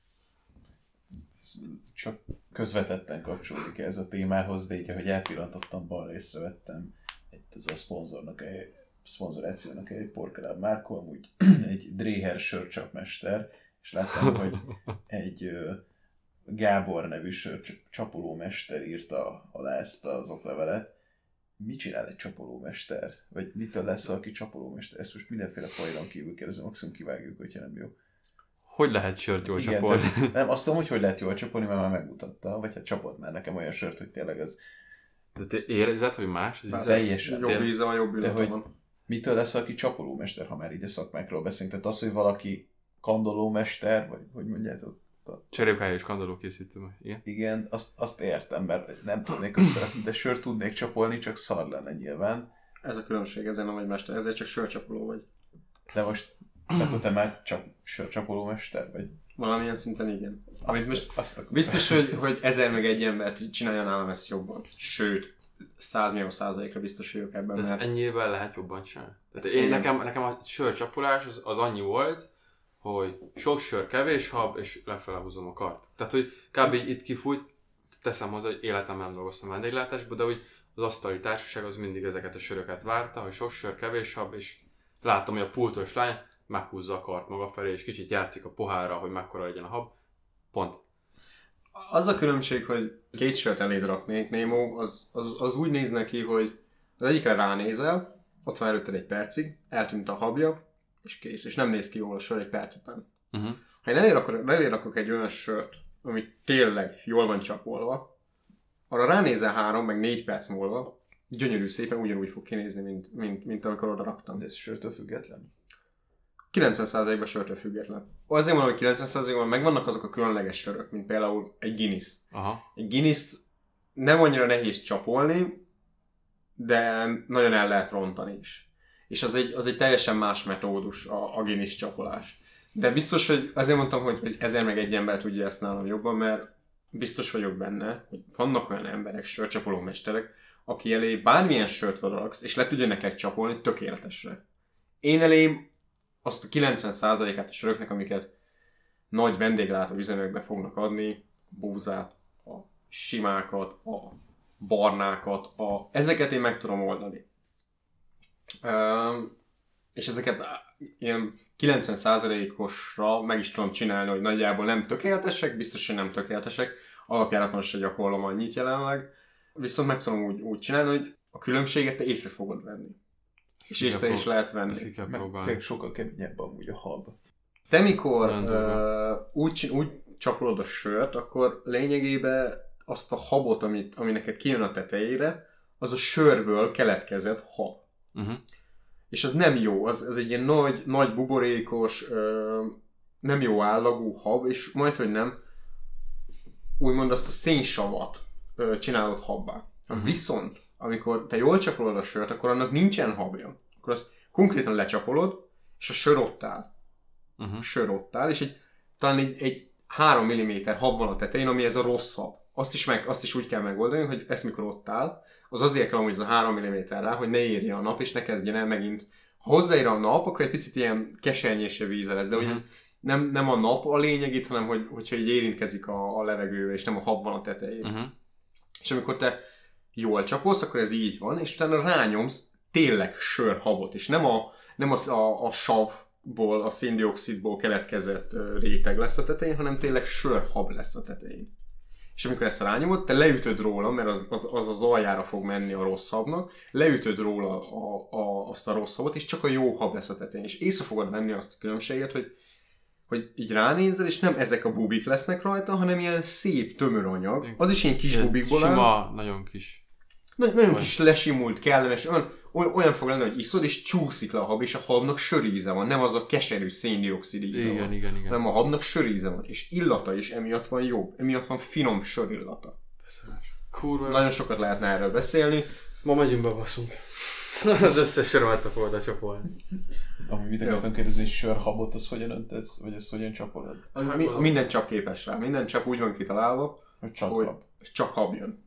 Csak közvetetten kapcsolódik ez a témához, de így, ahogy elpillantottam, bal észrevettem itt ez a szponzornak, szponzorációnak egy porkeláb márkó, amúgy egy Dreher sörcsapmester, és láttam, hogy egy Gábor nevű sörcsapolómester írta alá ezt az oklevelet, mit csinál egy csapolómester? Vagy mitől lesz, aki csapolómester? Ezt most mindenféle fajran kívül kérdezem, maximum kivágjuk, hogyha nem jó. Hogy lehet sört jól Igen, csapolni? Tehát, nem, azt tudom, hogy hogy lehet jól csapolni, mert már megmutatta, vagy hát csapott már nekem olyan sört, hogy tényleg az... De te érzed, hogy más? Ez teljesen. Jobb íze van, jobb illata van. Mitől lesz, aki csapolómester, ha már így a szakmákról beszélünk? Tehát az, hogy valaki kandolómester, vagy hogy mondjátok, Cserélkája és kandaló készítő. Igen? Igen, azt, azt értem, mert nem tudnék összerakni, de sört tudnék csapolni, csak szar lenne nyilván. Ez a különbség, ezen nem vagy mester, ezért csak sörcsapoló vagy. De most, akkor te már csak sörcsapoló mester vagy? Valamilyen szinten igen. Azt, Amit most azt biztos, hogy, hogy ezer meg egy embert csinálja nálam ezt jobban. Sőt, 100 millió százalékra biztos vagyok ebben. De ez mert... ennyivel lehet jobban csinálni. Tehát én, nekem, nekem a sörcsapolás az, az annyi volt, hogy sok sör, kevés hab, és lefele húzom a kart. Tehát, hogy kb. itt kifújt, teszem hozzá, hogy életemben nem dolgoztam vendéglátásba, de hogy az asztali társaság az mindig ezeket a söröket várta, hogy sok sör, kevés hab, és láttam, hogy a pultos lány meghúzza a kart maga felé, és kicsit játszik a pohárra, hogy mekkora legyen a hab. Pont. Az a különbség, hogy két sört eléd raknék, Nemo, az, az, az úgy néz neki, hogy az egyikre ránézel, ott van előtted egy percig, eltűnt a habja, és kész, és nem néz ki jól a sör egy perc után. Uh-huh. Ha én elérakok, elérakok egy olyan sört, ami tényleg jól van csapolva, arra ránézel három, meg négy perc múlva, gyönyörű szépen ugyanúgy fog kinézni, mint, mint, mint amikor oda raktam. De ez sörtől független? 90%-ban sörtől független. Azért mondom, hogy 90%-ban megvannak azok a különleges sörök, mint például egy Guinness. Aha. Egy guinness nem annyira nehéz csapolni, de nagyon el lehet rontani is és az egy, az egy teljesen más metódus a, a Guinness csapolás. De biztos, hogy azért mondtam, hogy, hogy ezer meg egy ember tudja ezt nálam jobban, mert biztos vagyok benne, hogy vannak olyan emberek, sörcsapoló mesterek, aki elé bármilyen sört valaksz, és le tudja neked csapolni tökéletesre. Én elém azt a 90%-át a söröknek, amiket nagy vendéglátó üzemekbe fognak adni, búzát, a simákat, a barnákat, a... ezeket én meg tudom oldani. És ezeket ilyen 90%-osra meg is tudom csinálni, hogy nagyjából nem tökéletesek, biztos, hogy nem tökéletesek, alapjáraton se gyakorlom annyit jelenleg, viszont meg tudom úgy, úgy csinálni, hogy a különbséget te észre fogod venni. Ezt És észre is lehet venni. Ezt ki kell próbálni. sokkal keményebb amúgy a hab. Te mikor uh, úgy, csin- úgy csapolod a sört, akkor lényegében azt a habot, amit, ami neked kijön a tetejére, az a sörből keletkezett hab. Uh-huh. És az nem jó, az, az egy ilyen nagy, nagy buborékos, ö, nem jó állagú hab, és majd, hogy nem, úgymond azt a szénsavat ö, csinálod habbá. Mhm. Viszont, amikor te jól csapolod a sört, akkor annak nincsen habja. Akkor azt konkrétan lecsapolod, és a sör ott áll. Uh-huh. A sör ott áll, és egy, talán egy, egy 3 mm hab van a tetején, ami ez a rossz hab. Azt is, meg, azt is úgy kell megoldani, hogy ez mikor ott áll, az azért kell amúgy ez a 3 mm rá, hogy ne érje a nap, és ne kezdjen el megint. Ha hozzáér a nap, akkor egy picit ilyen kesernyésebb víze lesz, de hogy Mhm. ez nem, nem a nap a lényeg itt, hanem hogy, hogyha így érintkezik a, a levegővel, és nem a hab van a tetején. Uh-huh. És amikor te jól csapolsz, akkor ez így van, és utána rányomsz tényleg sörhabot, és nem a, nem az a, a savból, a széndiokszidból keletkezett réteg lesz a tetején, hanem tényleg sörhab lesz a tetején. És amikor ezt rányomod, te leütöd róla, mert az az, az, az aljára fog menni a rossz habnak, leütöd róla a, a, azt a rossz habot, és csak a jó hab lesz a tetején. És észre fogod venni azt a különbséget, hogy hogy így ránézel, és nem ezek a bubik lesznek rajta, hanem ilyen szép tömör anyag. Az is ilyen kis Ilyen bubikból áll. Sima, nagyon kis. Na- nagyon kis lesimult, kellemes, olyan, oly- olyan fog lenni, hogy iszod, és csúszik le a hab, és a habnak söríze van, nem az a keserű széndiokszid íze Igen, van, igen, igen. hanem a habnak söríze van, és illata is emiatt van jobb, emiatt van finom sörillata. Kurva. Nagyon sokat lehetne erről beszélni. Ma megyünk be, baszunk. Az összes sörömet a oda csapolni. Ami mit akartam kérdezni, hogy sörhabot, az hogyan öntesz, vagy ezt hogyan csapolod? Mi, minden csak képes rá, minden csak úgy van kitalálva, Hogy csak hogy hab. csak hab jön.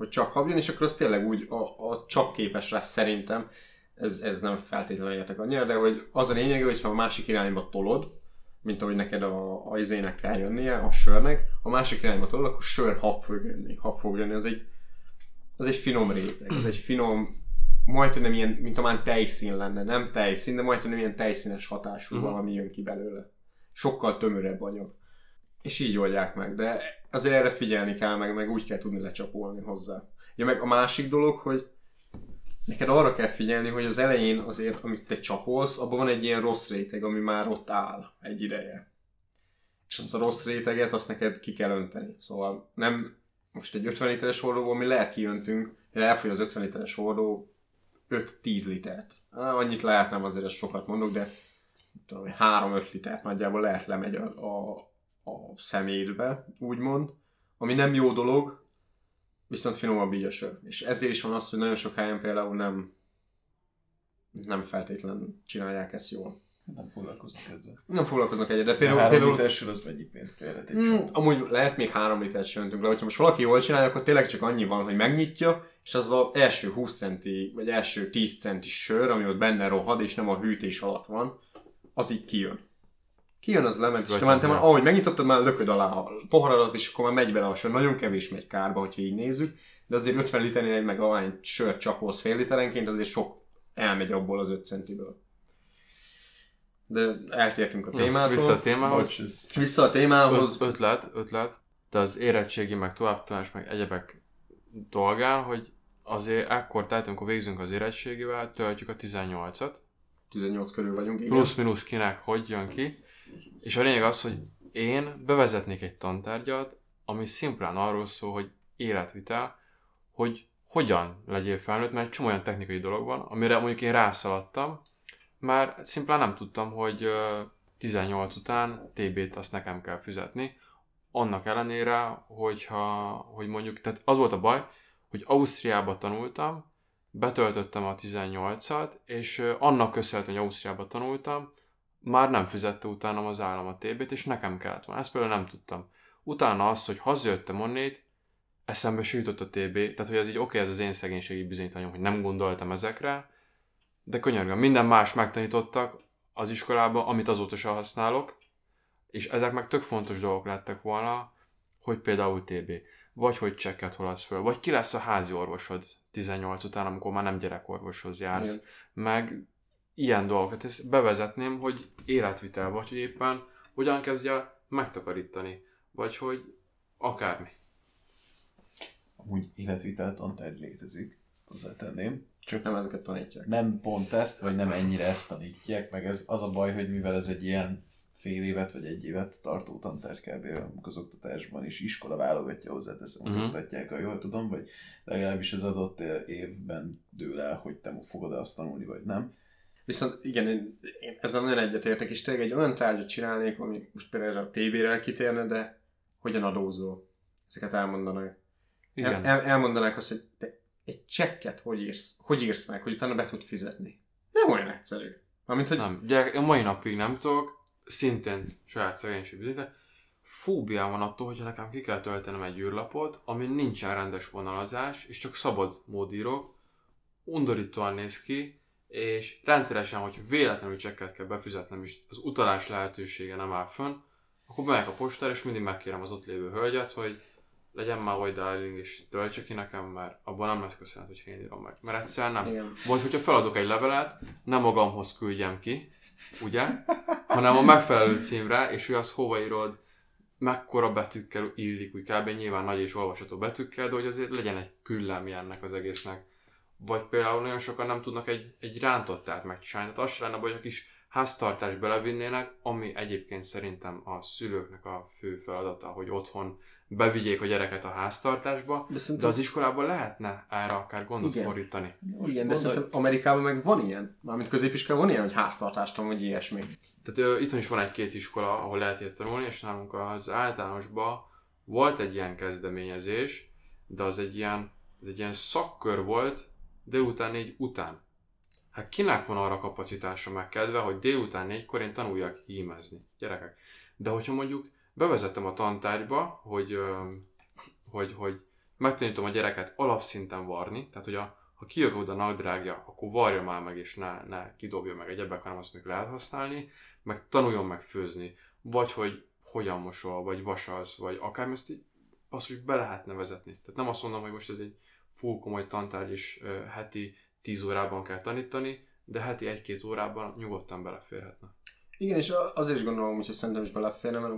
Hogy csak hab jön, és akkor az tényleg úgy a, a csak képes rá szerintem, ez, ez nem feltétlenül értek annyira, de hogy az a lényeg, hogy ha a másik irányba tolod, mint ahogy neked a, a izének kell jönnie, a sörnek, a másik irányba tolod, akkor sör hab fog jönni. Hab fog jönni, az egy, az egy finom réteg, az egy finom, majd hogy nem ilyen, mint amán tejszín lenne, nem tejszín, de majd hogy nem ilyen tejszínes hatású Mhm. valami jön ki belőle. Sokkal tömörebb anyag. És így oldják meg, de azért erre figyelni kell, meg, meg úgy kell tudni lecsapolni hozzá. Ja, meg a másik dolog, hogy neked arra kell figyelni, hogy az elején azért, amit te csapolsz, abban van egy ilyen rossz réteg, ami már ott áll egy ideje. És azt a rossz réteget, azt neked ki kell önteni. Szóval nem most egy 50 literes hordóból, mi lehet kiöntünk, de elfogy az 50 literes hordó 5-10 litert. Annyit lehet, nem azért ezt sokat mondok, de tudom, 3-5 litert nagyjából lehet lemegy a, a, a szemétbe, úgymond, ami nem jó dolog, viszont finomabb sör. És ezért is van az, hogy nagyon sok helyen például nem nem feltétlenül csinálják ezt jól. Nem foglalkoznak ezzel. Nem foglalkoznak egyet, de Például, három például liter sör az mennyi pénzt érhet Mm, amúgy lehet még három litert se öntünk le, hogyha most valaki jól csinálja, akkor tényleg csak annyi van, hogy megnyitja, és az az első 20 centi, vagy első 10 centi sör, ami ott benne rohad, és nem a hűtés alatt van, az így kijön. Kijön, az lement, és már, te már ahogy megnyitottad, már lököd alá a poharadat, és akkor már megy bele a sör. Nagyon kevés megy kárba, hogyha így nézzük, de azért 50 liternél meg ahány sört csapolsz fél literenként, azért sok elmegy abból az 5 centiből. De eltértünk a témától. Vissza a témához. Bocs, Vissza a témához. Öt, ötlet, ötlet, de az érettségi, meg továbbtanás, meg egyebek dolgán, hogy azért ekkor, tehát amikor végzünk az érettségivel, töltjük a 18-at, 18 körül vagyunk, igen. plusz-minusz kinek hogy jön ki, és a lényeg az, hogy én bevezetnék egy tantárgyat, ami szimplán arról szól, hogy életvitel, hogy hogyan legyél felnőtt, mert egy csomó olyan technikai dolog van, amire mondjuk én rászaladtam, már szimplán nem tudtam, hogy ö, 18 után TB-t azt nekem kell fizetni, annak ellenére, hogyha, hogy mondjuk, tehát az volt a baj, hogy Ausztriába tanultam, betöltöttem a 18-at, és annak köszönhetően, hogy Ausztriába tanultam, már nem fizette utána az állam a TB-t, és nekem kellett volna. Ezt például nem tudtam. Utána az, hogy hazajöttem onnét, eszembe se jutott a TB, tehát hogy ez így oké, okay, ez az én szegénységi bizonyítványom, hogy nem gondoltam ezekre, de könyörgöm, minden más megtanítottak az iskolába, amit azóta sem használok, és ezek meg tök fontos dolgok lettek volna, hogy például TB, vagy hogy csekket holasz föl, vagy ki lesz a házi orvosod 18 után, amikor már nem gyerekorvoshoz jársz, Igen. meg ilyen dolgokat. Ezt bevezetném, hogy életvitel, vagy hogy éppen hogyan kezdje megtakarítani, vagy hogy akármi. Amúgy életvitel tantárgy létezik, ezt hozzátenném. Csak nem ezeket tanítják. Nem pont ezt, vagy nem ennyire ezt tanítják, meg ez az a baj, hogy mivel ez egy ilyen fél évet vagy egy évet tartó tantárgy kb. az oktatásban is iskola válogatja hozzá, teszem, uh-huh. oktatják, ha jól tudom, vagy legalábbis az adott évben dől el, hogy te fogod azt tanulni, vagy nem. Viszont igen, én, én ezzel nagyon egyetértek, és tényleg egy olyan tárgyat csinálnék, ami most például a TB-re kitérne, de hogyan adózol. Ezeket elmondanak. Igen. El, el, elmondanák azt, hogy te egy csekket hogy írsz, hogy írsz meg, hogy utána be tud fizetni. Nem olyan egyszerű. Amint, hogy... Nem, gyerek, a mai napig nem tudok, szintén saját szegénység bizonyíték, fóbiám van attól, hogyha nekem ki kell töltenem egy űrlapot, ami nincsen rendes vonalazás, és csak szabad módírok, undorítóan néz ki, és rendszeresen, hogy véletlenül csekket kell befizetnem, és az utalás lehetősége nem áll fönn, akkor bemegyek a postára, és mindig megkérem az ott lévő hölgyet, hogy legyen már vagy darling, és töltse ki nekem, mert abban nem lesz köszönet, hogy én írom meg. Mert egyszer nem. Igen. Vagy hogyha feladok egy levelet, nem magamhoz küldjem ki, ugye, hanem a megfelelő címre, és hogy az hova írod, mekkora betűkkel illik, úgy kb. nyilván nagy és olvasható betűkkel, de hogy azért legyen egy küllemje ennek az egésznek. Vagy például nagyon sokan nem tudnak egy, egy rántottát megcsinálni. Tehát az se lenne, hogy a kis háztartást belevinnének, ami egyébként szerintem a szülőknek a fő feladata, hogy otthon bevigyék a gyereket a háztartásba, de, szerintem... de az iskolában lehetne erre akár gondot Igen. fordítani. Most Igen, de szerintem Amerikában meg van ilyen, mármint középiskolában van ilyen, hogy háztartást vagy ilyesmi. Tehát uh, itthon is van egy-két iskola, ahol lehet ilyet tanulni, és nálunk az általánosban volt egy ilyen kezdeményezés, de az egy ilyen, az egy ilyen szakkör volt délután négy után. Hát kinek van arra kapacitása meg kedve, hogy délután négykor én tanuljak hímezni, gyerekek. De hogyha mondjuk bevezettem a tantárgyba, hogy, hogy, hogy megtanítom a gyereket alapszinten varni, tehát hogy a, ha kijök oda nadrágja, akkor varja már meg, és ne, ne kidobja meg egyebek, hanem azt még lehet használni, meg tanuljon meg főzni, vagy hogy hogyan mosol, vagy vasaz, vagy akár ezt így azt, hogy be lehetne vezetni. Tehát nem azt mondom, hogy most ez egy full komoly tantárgy, uh, heti 10 órában kell tanítani, de heti egy-két órában nyugodtan beleférhetne. Igen, és azért is gondolom, hogy szerintem is beleférne, mert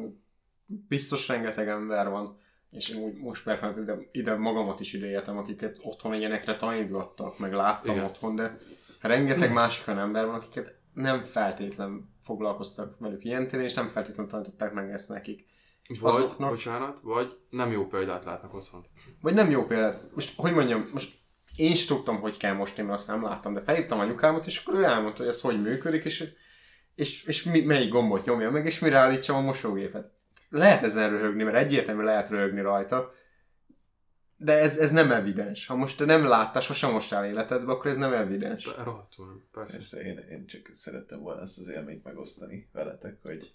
biztos rengeteg ember van, és én úgy most persze ide, ide magamat is ideéltem, akiket otthon ilyenekre tanítgattak, meg láttam Igen. otthon, de rengeteg másik olyan ember van, akiket nem feltétlen foglalkoztak velük ilyen téren, és nem feltétlenül tanították meg ezt nekik. Vagy, azoknak... bocsánat, vagy nem jó példát látnak otthon. Vagy nem jó példát. Most, hogy mondjam, most én is tudtam, hogy kell mosni, mert azt nem láttam, de felhívtam anyukámat, és akkor ő elmondta, hogy ez hogy működik, és, és, és mi, melyik gombot nyomja meg, és mire állítsam a mosógépet lehet ezen röhögni, mert egyértelműen lehet röhögni rajta, de ez, ez nem evidens. Ha most te nem láttál, sosem mostál életedbe, akkor ez nem evidens. Rohadtul, persze. persze én, én csak szerettem volna ezt az élményt megosztani veletek, hogy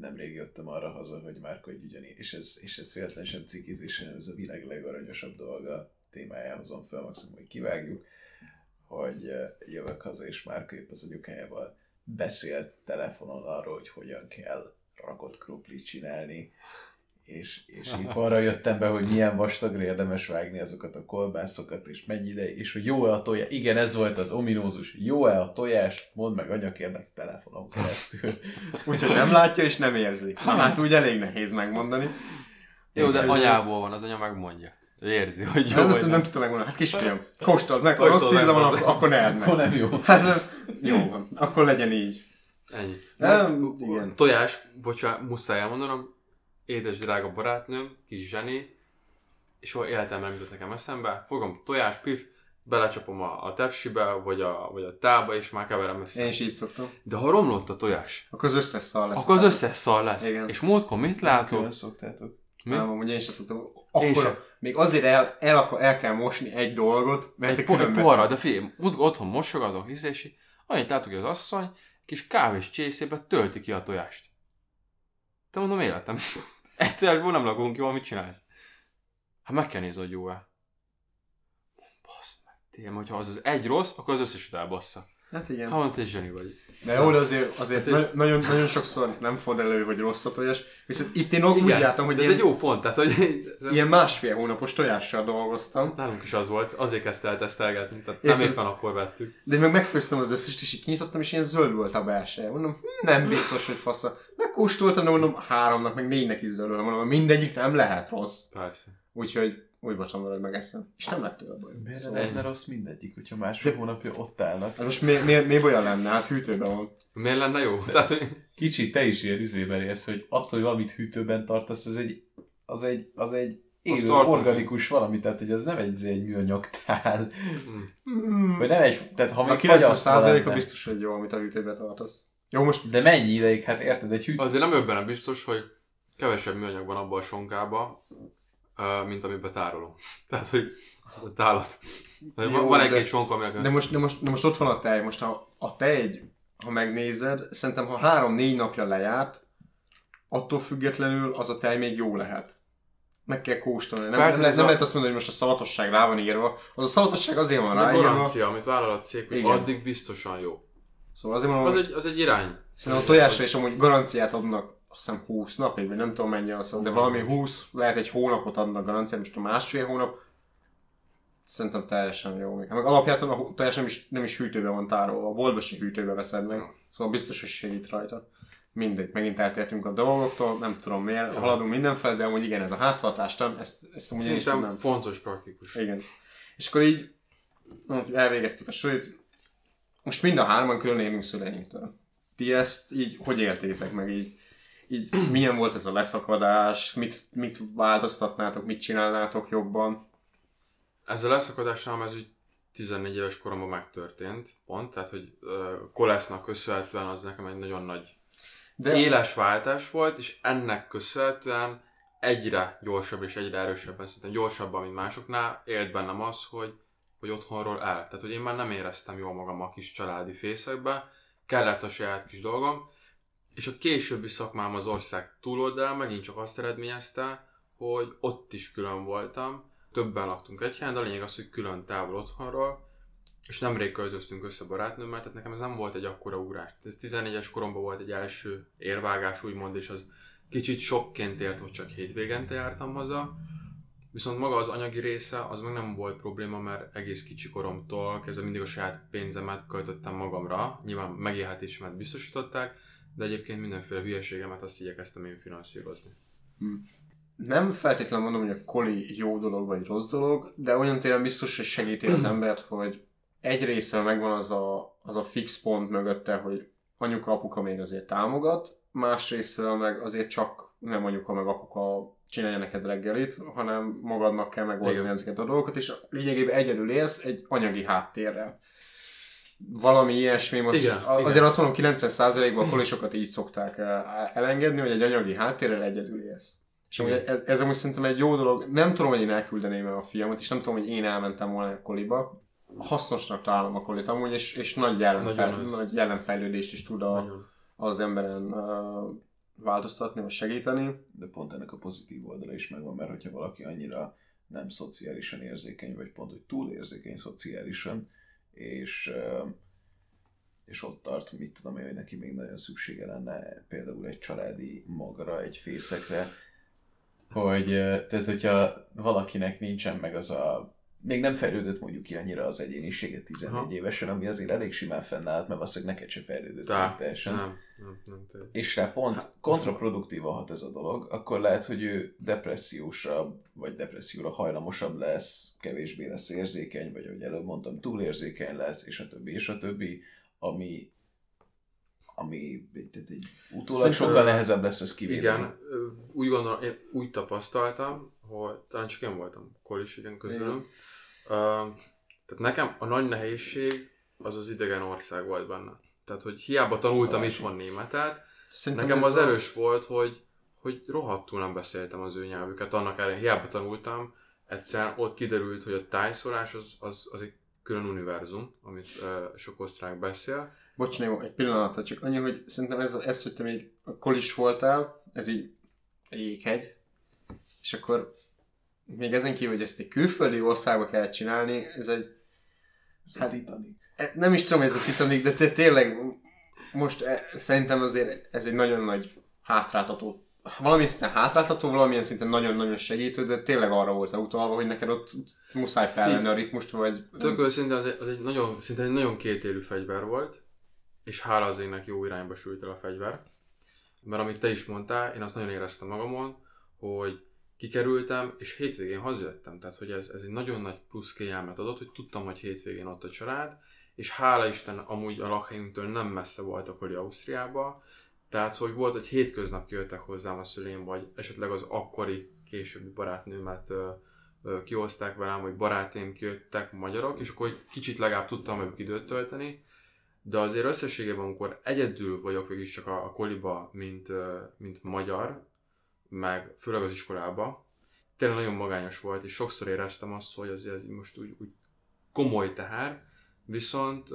nemrég jöttem arra haza, hogy már hogy ugyanígy, és ez, és ez véletlen sem cikizés, ez a világ legaranyosabb dolga témáját hozom fel, maximum, hogy kivágjuk, hogy eh, jövök haza, és már épp az anyukájával beszélt telefonon arról, hogy hogyan kell rakott kruplit csinálni, és, és így arra jöttem be, hogy milyen vastagra érdemes vágni azokat a kolbászokat, és mennyi ide, és hogy jó-e a tojás, igen, ez volt az ominózus, jó-e a tojás, mondd meg anya kérlek telefonon keresztül. Úgyhogy nem látja és nem érzi. Na, hát úgy elég nehéz megmondani. Jó, de anyából van, az anya megmondja. Érzi, hogy jó nem, vagy nem. nem tudom megmondani. Hát kisfiam, kóstold meg, ha rossz íze van, akkor, akkor ne meg. Akkor nem jó. Hát jó van, akkor legyen így. Ennyi. Nem, igen. Tojás, bocsánat, muszáj elmondanom, édes drága barátnőm, kis Zseni, és soha életemben nem jutott nekem eszembe, fogom tojás, pif, belecsapom a, a tepsibe, vagy a, vagy a tába, és már keverem össze. Én is így szoktam. De ha romlott a tojás, akkor az összes szar lesz. Akkor az összes szar lesz. Igen. És múltkor mit látok? Külön szoktátok. Mi? Nem, amúgy én sem szoktam. Akkor még azért el, el, el, kell mosni egy dolgot, mert egy, po- egy porra, de figyelj, otthon mosogatok, és annyit látok, hogy az asszony kis kávés csészébe tölti ki a tojást. Te mondom, életem. Egy tojásból nem lakunk jól, mit csinálsz? Hát meg kell nézni, hogy jó-e. Basz meg, tényleg, hogyha az az egy rossz, akkor az összeset elbassza. Hát igen. Mondta, és zseni vagy. De jó, de azért, azért Hát na- nagyon, nagyon sokszor nem fordul elő, hogy rossz a tojás. Viszont itt én úgy jártam, hogy ez ilyen, egy jó pont, tehát hogy ez ilyen másfél hónapos tojással dolgoztam, nálunk is az volt, azért kezdte el tesztelgetni, tehát nem éppen akkor vettük. de meg megfőztem az összest, és így kinyitottam, és ilyen zöld volt a belseje. Mondom, hm, nem biztos, hogy fasza. Megkóstoltam, de mondom, háromnak, meg négynek is volt. Mondom, mindegyik nem lehet rossz. Persze. Úgyhogy úgy voltam vele, hogy megeszem. És nem lett tőle baj. Miért Szóval- lehetne rossz mindegyik, hogyha másfél hónapja ott állnak? Hát most mi, mi, mi olyan lenne? Hát hűtőben van. Miért lenne jó? Tehát, hogy Kicsit te is ilyen izében élsz, hogy attól, hogy valamit hűtőben tartasz, az egy, az egy, az egy élő, organikus valami, tehát hogy ez nem egy, egy műanyag tál, Mm. vagy nem egy, tehát ha A még 90 fagyasztva a lenne. biztos, hogy jó, amit a hűtőbe tartasz. Jó, most De mennyi ideig? Hát érted, egy hűtő... azért nem benne biztos, hogy kevesebb műanyag van abban a sonkába, mint amiben tárolom. Tehát, hogy a tálat. De Jó, van, egy-két sonka, ami De most, de, most, de most ott van a tej. Most ha a tej, egy, ha megnézed, szerintem ha három-négy napja lejárt, attól függetlenül az a tej még jó lehet. Meg kell kóstolni. Nem, Persze, nem, nem, ez nem a- lehet azt mondani, hogy most a szavatosság rá van írva. Az a szavatosság azért van Ez a ráírva. garancia, amit vállal a cég, hogy Igen. addig biztosan jó. Szóval azért mondom, Az most egy, az egy irány. szerintem a tojásra is amúgy garanciát adnak azt hiszem 20 napig, vagy nem tudom mennyi az, de valami 20, lehet egy hónapot adnak garanciát, most a másfél hónap, szerintem teljesen jó még. Meg alapjában a tojás nem is, nem is hűtőben van tárolva, a boltba se hűtőbe veszed meg, szóval biztos, hogy segít rajta. Mindegy, megint eltértünk a dolgoktól, nem tudom miért, Jó. haladunk mindenfel, de amúgy igen, ez a háztartástan, ezt, ezt amúgy én is tudnám. fontos, praktikus. Igen. És akkor így elvégeztük a sulit. Most mind a hárman külön élünk szüleinktől. Ti ezt így hogy éltétek meg így? Így milyen volt ez a leszakadás? Mit, mit változtatnátok? Mit csinálnátok jobban? Ezzel a leszakadásnál ez úgy 14 éves koromban megtörtént, pont, tehát hogy uh, Kolesznak köszönhetően az nekem egy nagyon nagy De... éles váltás volt, és ennek köszönhetően egyre gyorsabb és egyre erősebben, szerintem gyorsabban, mint másoknál élt bennem az, hogy, hogy otthonról el. Tehát, hogy én már nem éreztem jól magam a kis családi fészekbe, kellett a saját kis dolgom, és a későbbi szakmám az ország túloldal megint csak azt eredményezte, hogy ott is külön voltam, többen laktunk egy helyen, de a lényeg az, hogy külön távol otthonról, és nemrég költöztünk össze barátnőmmel, tehát nekem ez nem volt egy akkora ugrás. Ez 14-es koromban volt egy első érvágás, úgymond, és az kicsit sokként ért, hogy csak hétvégente jártam haza. Viszont maga az anyagi része, az meg nem volt probléma, mert egész kicsi koromtól kezdve mindig a saját pénzemet költöttem magamra. Nyilván megélhetésemet biztosították, de egyébként mindenféle hülyeségemet azt igyekeztem én finanszírozni. nem feltétlenül mondom, hogy a koli jó dolog vagy rossz dolog, de olyan téren biztos, hogy segíti az embert, hogy egy részről megvan az a, az a fix pont mögötte, hogy anyuka, apuka még azért támogat, más részről meg azért csak nem anyuka meg apuka csinálja neked reggelit, hanem magadnak kell megoldani Igen. ezeket a dolgokat, és lényegében egyedül élsz egy anyagi háttérrel. Valami ilyesmi, most Igen, azért igen. azt mondom, 90%-ban a kolisokat így szokták eh, elengedni, hogy egy anyagi háttérrel egyedül élsz. És amúgy ez, ez amúgy szerintem egy jó dolog. Nem tudom, hogy én elküldeném el a fiamat, és nem tudom, hogy én elmentem volna a koliba. Hasznosnak találom a kolit amúgy, és, és nagy, az. nagy jellemfejlődést is tud a, Nagyon. az emberen uh, változtatni, vagy segíteni. de pont ennek a pozitív oldala is megvan, mert hogyha valaki annyira nem szociálisan érzékeny, vagy pont, hogy túl érzékeny szociálisan, és, ö, és ott tart, mit tudom én, hogy neki még nagyon szüksége lenne például egy családi magra, egy fészekre, hogy ö, tehát hogyha valakinek nincsen meg az a még nem fejlődött mondjuk ki annyira az egyénisége 14 Aha. évesen, ami azért elég simán fennállt, mert valószínűleg neked se fejlődött Tá, teljesen nem, nem, nem, nem. és rá pont Hát, kontraproduktívan hat ez a dolog, akkor lehet, hogy ő depressziósabb, vagy depresszióra hajlamosabb lesz, kevésbé lesz érzékeny, vagy ahogy előbb mondtam, túlérzékeny lesz, és a többi, és a többi, ami ami egy, egy, utólag sokkal nehezebb lesz ezt kivédeni. Igen, úgy gondolom, én úgy tapasztaltam, hogy talán csak én voltam kolis igen közülünk. Uh, tehát nekem a nagy nehézség az az idegen ország volt benne. Tehát, hogy hiába tanultam Az itthon németet, Szerintem nekem az a- erős volt, hogy, hogy rohadtul nem beszéltem az ő nyelvüket, annak ellenére hiába tanultam, egyszerűen ott kiderült, hogy a tájszólás az, az, az egy külön univerzum, amit uh, sok osztrák beszél. Bocs, Némo, egy pillanatra, csak annyi, hogy szerintem ez, ez hogy te még a kolis voltál, ez így jéghegy, és akkor még ezen kívül, hogy ezt egy külföldi országba kell csinálni, ez egy... Ez hát, a Titanic. e- Nem is tudom, ez a Titanic, de te, tényleg most e, szerintem azért ez egy nagyon nagy hátráltató valami szinten hátráltató, valamilyen szinten nagyon-nagyon segítő, de tényleg arra volt utalva, hogy neked ott muszáj felvenni a ritmust, vagy... Tök őszintén az egy, az egy nagyon, szinte egy nagyon kétélű fegyver volt, és hála az égnek jó irányba sült el a fegyver. Mert amit te is mondtál, én azt nagyon éreztem magamon, hogy kikerültem, és hétvégén hazajöttem. Tehát, hogy ez, ez egy nagyon nagy plusz kényelmet adott, hogy tudtam, hogy hétvégén ott a család, és hála Isten amúgy a lakhelyünktől nem messze volt a Kori Ausztriába, tehát, hogy volt, hogy hétköznap kijöttek hozzám a szüleim, vagy esetleg az akkori későbbi barátnőmet ö, ö, kihozták velem, vagy barátém kijöttek magyarok, és akkor kicsit legalább tudtam velük időt tölteni, de azért összességében, amikor egyedül vagyok végig csak a, a koliba, mint, mint magyar, meg főleg az iskolába, tényleg nagyon magányos volt, és sokszor éreztem azt, hogy azért ez most úgy, úgy komoly teher, viszont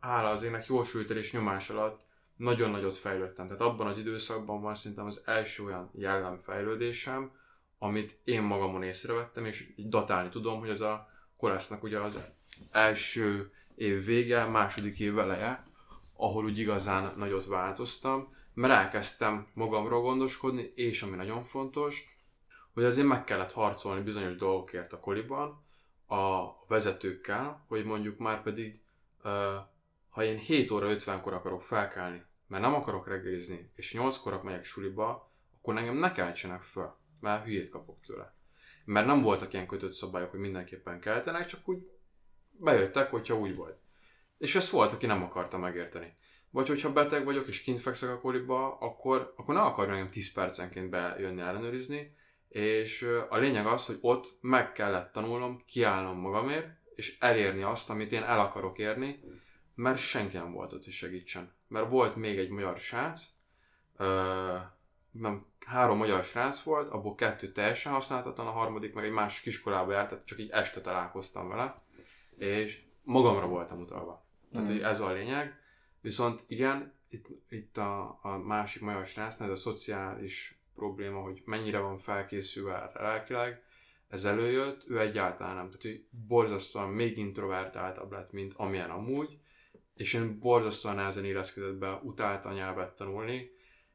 hála az ének jól sült el és nyomás alatt nagyon nagyot fejlődtem. Tehát abban az időszakban van szerintem az első olyan jellemfejlődésem, amit én magamon észrevettem, és így datálni tudom, hogy ez a kolesznek ugye az első év vége, második év eleje, ahol úgy igazán nagyot változtam, mert elkezdtem magamról gondoskodni, és ami nagyon fontos, hogy azért meg kellett harcolni bizonyos dolgokért a koliban, a vezetőkkel, hogy mondjuk már pedig ha én 7 óra 50-kor akarok felkelni, mert nem akarok reggelizni, és 8-kor megyek suliba, akkor engem ne keltsenek föl, mert hülyét kapok tőle. Mert nem voltak ilyen kötött szabályok, hogy mindenképpen keltenek, csak úgy bejöttek, hogyha úgy volt. És ezt volt, aki nem akarta megérteni. Vagy hogyha beteg vagyok, és kint fekszek a koliba, akkor, akkor ne akarja engem 10 percenként bejönni ellenőrizni, és a lényeg az, hogy ott meg kellett tanulnom, kiállnom magamért, és elérni azt, amit én el akarok érni, mert senki nem volt ott, hogy segítsen. Mert volt még egy magyar srác, nem, három magyar srác volt, abból kettő teljesen használhatatlan, a harmadik meg egy másik iskolába járt, tehát csak így este találkoztam vele, és magamra voltam utalva. Tehát, mm. hogy ez a lényeg. Viszont igen, itt, itt a, a másik magyar srácnál, ez a szociális probléma, hogy mennyire van felkészülve lelkileg, ez előjött, ő egyáltalán nem. Tehát, hogy borzasztóan még introvertáltabb lett, mint amilyen amúgy, és én borzasztóan nehezen érezkedett be, utálta nyelvet tanulni,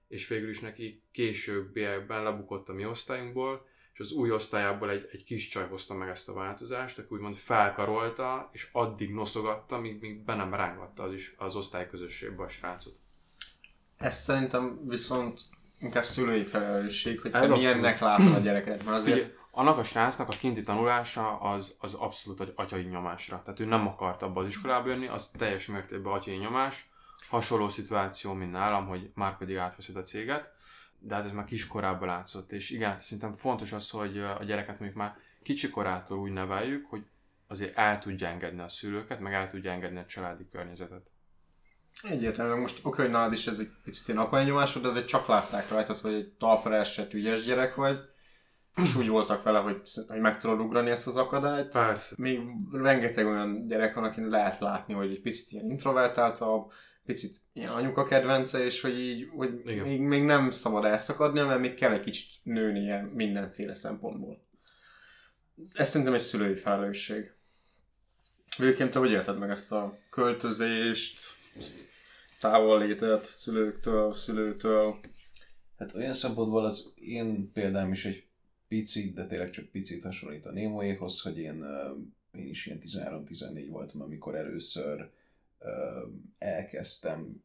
és végül is neki későbbiekben lebukott a mi osztályunkból, az új osztályából egy, egy kis csaj hozta meg ezt a változást, aki úgymond felkarolta, és addig noszogatta, míg, míg be nem rángatta az, is, az osztályközösségbe a srácot. Ez szerintem viszont inkább szülői felelősség, hogy Ez te milyennek látod a gyereket, mert azért... Ugye, annak a srácnak a kinti tanulása az, az abszolút egy atyai nyomásra. Tehát ő nem akart abba az iskolába jönni, az teljes mértékben atyai nyomás. Hasonló szituáció, mint nálam, hogy már pedig átveszed a céget, de hát ez már kiskorában látszott. És igen, szerintem fontos az, hogy a gyereket mondjuk már kicsikorától úgy neveljük, hogy azért el tudja engedni a szülőket, meg el tudja engedni a családi környezetet. Egyértelműen most oké, hogy nálad is ez egy picit ilyen apai nyomásod, de azért csak látták rajtad, hogy egy talpra esett ügyes gyerek vagy, és úgy voltak vele, hogy, hogy meg tudod ugrani ezt az akadályt. Persze. Még rengeteg olyan gyerek van, akin lehet látni, hogy egy picit ilyen introvertáltabb, picit ilyen anyuka kedvence, és hogy így, hogy még, még, nem szabad elszakadnia, mert még kell egy kicsit nőnie mindenféle szempontból. Ez szerintem egy szülői felelősség. Végként te hogy élted meg ezt a költözést, távollétet szülőktől, szülőtől? Hát olyan szempontból az én példám is egy picit, de tényleg csak picit hasonlít a Némoéhoz, hogy én, én is ilyen 13-14 voltam, amikor először elkezdtem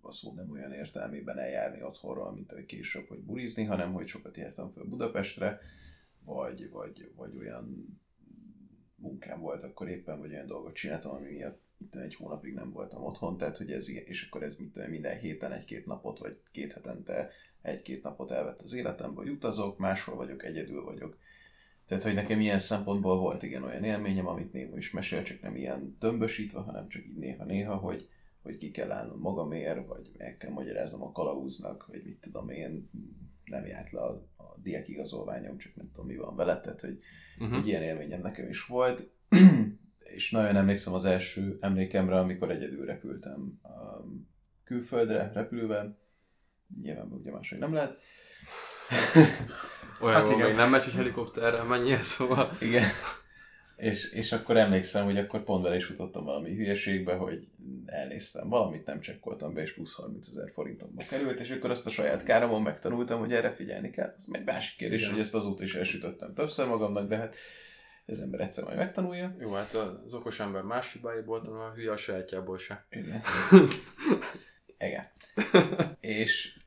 a szó nem olyan értelmében eljárni otthonról, mint ahogy később, hogy bulizni, hanem hogy sokat jártam föl Budapestre, vagy, vagy, vagy olyan munkám volt akkor éppen, vagy olyan dolgot csináltam, ami miatt itt egy hónapig nem voltam otthon, tehát hogy ez ilyen, és akkor ez mit minden héten egy-két napot, vagy két hetente egy-két napot elvett az életemből, hogy utazok, máshol vagyok, egyedül vagyok. Tehát, hogy nekem ilyen szempontból volt igen olyan élményem, amit Némo is mesél, csak nem ilyen tömbösítve, hanem csak így néha-néha, hogy, hogy ki kell állnom magamért, vagy meg kell magyaráznom a kalauznak, hogy mit tudom én, nem járt le a, a diákigazolványom, csak nem tudom mi van vele, tehát hogy uh-huh. egy ilyen élményem nekem is volt. és nagyon emlékszem az első emlékemre, amikor egyedül repültem a külföldre repülővel. Nyilván ugye máshogy nem lehet. Olyan hát igen. még nem megy, hogy helikopterrel menjél, szóval. Igen. És, és akkor emlékszem, hogy akkor pont vele is futottam valami hülyeségbe, hogy elnéztem valamit, nem csekkoltam be, és plusz 30 ezer forintomba került, és akkor azt a saját káromon megtanultam, hogy erre figyelni kell. Ez egy másik kérdés, Igen. hogy ezt azóta is elsütöttem többször magamnak, de hát ez ember egyszer majd megtanulja. Jó, hát az okos ember más hibáiból tanul, a hülye a sajátjából se. Igen. Igen. és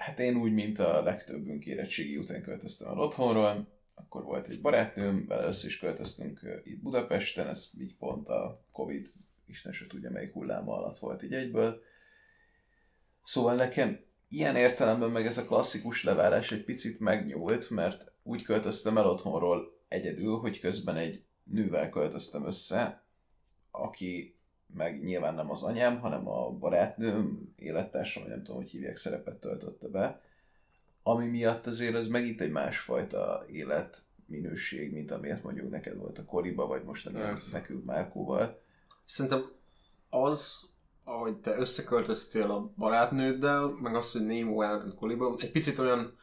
hát én úgy, mint a legtöbbünk érettségi után költöztem el otthonról, akkor volt egy barátnőm, vele össze is költöztünk itt Budapesten, ez így pont a Covid, Isten se tudja melyik hulláma alatt volt így egyből. Szóval nekem ilyen értelemben meg ez a klasszikus leválás egy picit megnyúlt, mert úgy költöztem el otthonról egyedül, hogy közben egy nővel költöztem össze, aki meg nyilván nem az anyám, hanem a barátnőm, élettársam, nem tudom, hogy hívják, szerepet töltötte be, ami miatt azért ez megint egy másfajta életminőség, mint amilyet mondjuk neked volt a Koriba, vagy most a nekünk Márkóval. Szerintem az, ahogy te összeköltöztél a barátnőddel, meg az, hogy Némo elment Koliba, egy picit olyan,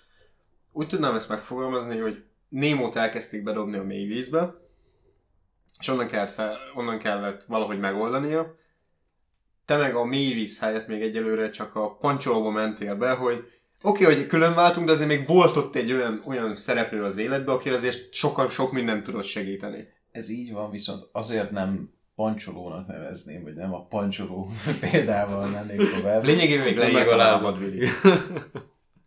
úgy tudnám ezt megfogalmazni, hogy Némót elkezdték bedobni a mély vízbe, és onnan kellett, fel, onnan kellett valahogy megoldania. Te meg a mély víz helyett még egyelőre csak a pancsolóba mentél be, hogy oké, okay, hogy külön váltunk, de azért még volt ott egy olyan, olyan szereplő az életben, aki azért sokkal sok mindent tudott segíteni. Ez így van, viszont azért nem pancsolónak nevezném, vagy nem a pancsoló példával mennék tovább. Lényegében még leírt a lábad,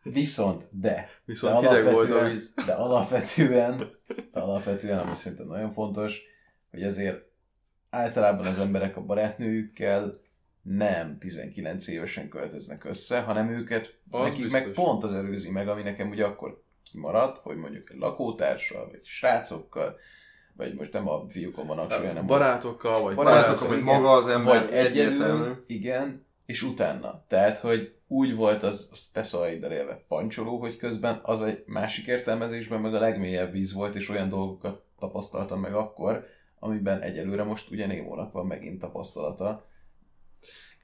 Viszont, de. Viszont de hideg volt a víz. De alapvetően, de alapvetően, ami szerintem nagyon fontos, hogy azért általában az emberek a barátnőjükkel nem 19 évesen költöznek össze, hanem őket, az nekik biztos. meg pont az előzi meg, ami nekem ugye akkor kimaradt, hogy mondjuk egy lakótársal, vagy srácokkal, vagy most nem a fiúkon van aksúly, hanem barátokkal, vagy barátokkal, vagy maga az ember vagy egyedül, igen, és utána. Tehát, hogy úgy volt az, az te szavaiddal élve pancsoló, hogy közben az egy másik értelmezésben meg a legmélyebb víz volt, és olyan dolgokat tapasztaltam meg akkor, amiben egyelőre most ugye Némónak van megint tapasztalata.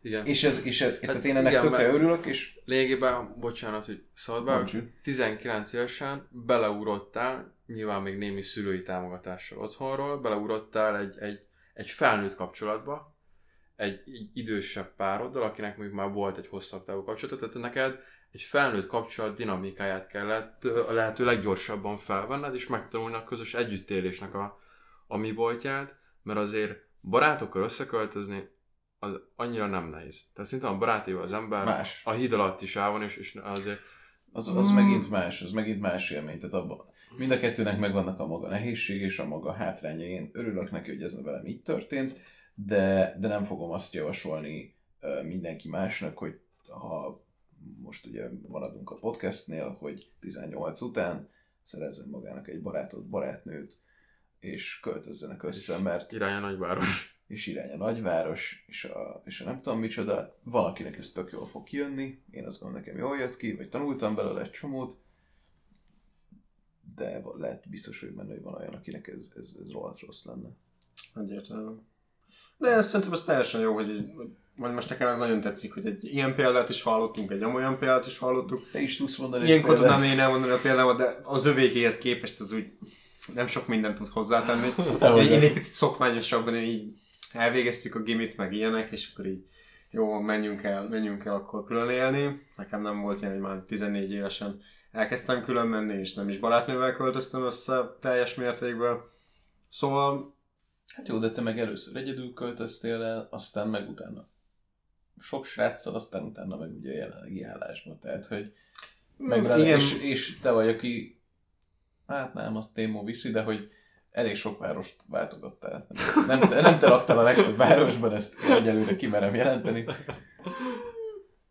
Igen. És, ez, és ez, hát tehát én ennek igen, tökre örülök, és... Lényegében, bocsánat, hogy szabad be, 19 évesen beleugrottál, nyilván még némi szülői támogatással otthonról, beleugrottál egy, egy, egy felnőtt kapcsolatba, egy, egy idősebb pároddal, akinek még már volt egy hosszabb távú kapcsolat, tehát neked egy felnőtt kapcsolat dinamikáját kellett a lehető leggyorsabban felvenned, és megtanulni a közös együttélésnek a, a mi voltját, mert azért barátokkal összeköltözni az annyira nem nehéz. Tehát szinte a barátéval az ember más. a híd alatt is áll van, és, és azért... Az, az mm. megint más, az megint más élmény. Tehát abban, mind a kettőnek megvannak a maga nehézség és a maga hátrányai. Én örülök neki, hogy ez velem így történt, de, de nem fogom azt javasolni mindenki másnak, hogy ha most ugye maradunk a podcastnél, hogy 18 után szerezzen magának egy barátot, barátnőt, és költözzenek össze, és mert... Irány a nagyváros. És irány a nagyváros, és a, és a nem tudom micsoda, valakinek ez tök jól fog kijönni, én azt gondolom nekem jól jött ki, vagy tanultam belőle egy csomót, de lehet biztos, hogy benne, hogy van olyan, akinek ez, ez, ez rohadt rossz lenne. Egyértelmű. De ezt szerintem ez teljesen jó, hogy vagy most nekem ez nagyon tetszik, hogy egy ilyen példát is hallottunk, egy olyan példát is hallottuk. Te is tudsz mondani Ilyenkor tudnám én elmondani a példámat, de az övékéhez képest az úgy nem sok mindent tud hozzátenni. én, én egy picit szokványosabban én így elvégeztük a gimit, meg ilyenek, és akkor így jó, menjünk el, menjünk el akkor külön élni. Nekem nem volt ilyen, hogy már 14 évesen elkezdtem külön menni, és nem is barátnővel költöztem össze teljes mértékben. Szóval Hát jó, de te meg először egyedül költöztél el, aztán meg utána sok sráccal, aztán utána meg ugye a jelenlegi állásban. Tehát, hogy meg mm, igen. És, és, te vagy, aki hát nem, azt Témó viszi, de hogy elég sok várost váltogattál. Nem, te, nem te laktál a legtöbb városban, ezt egyelőre kimerem jelenteni.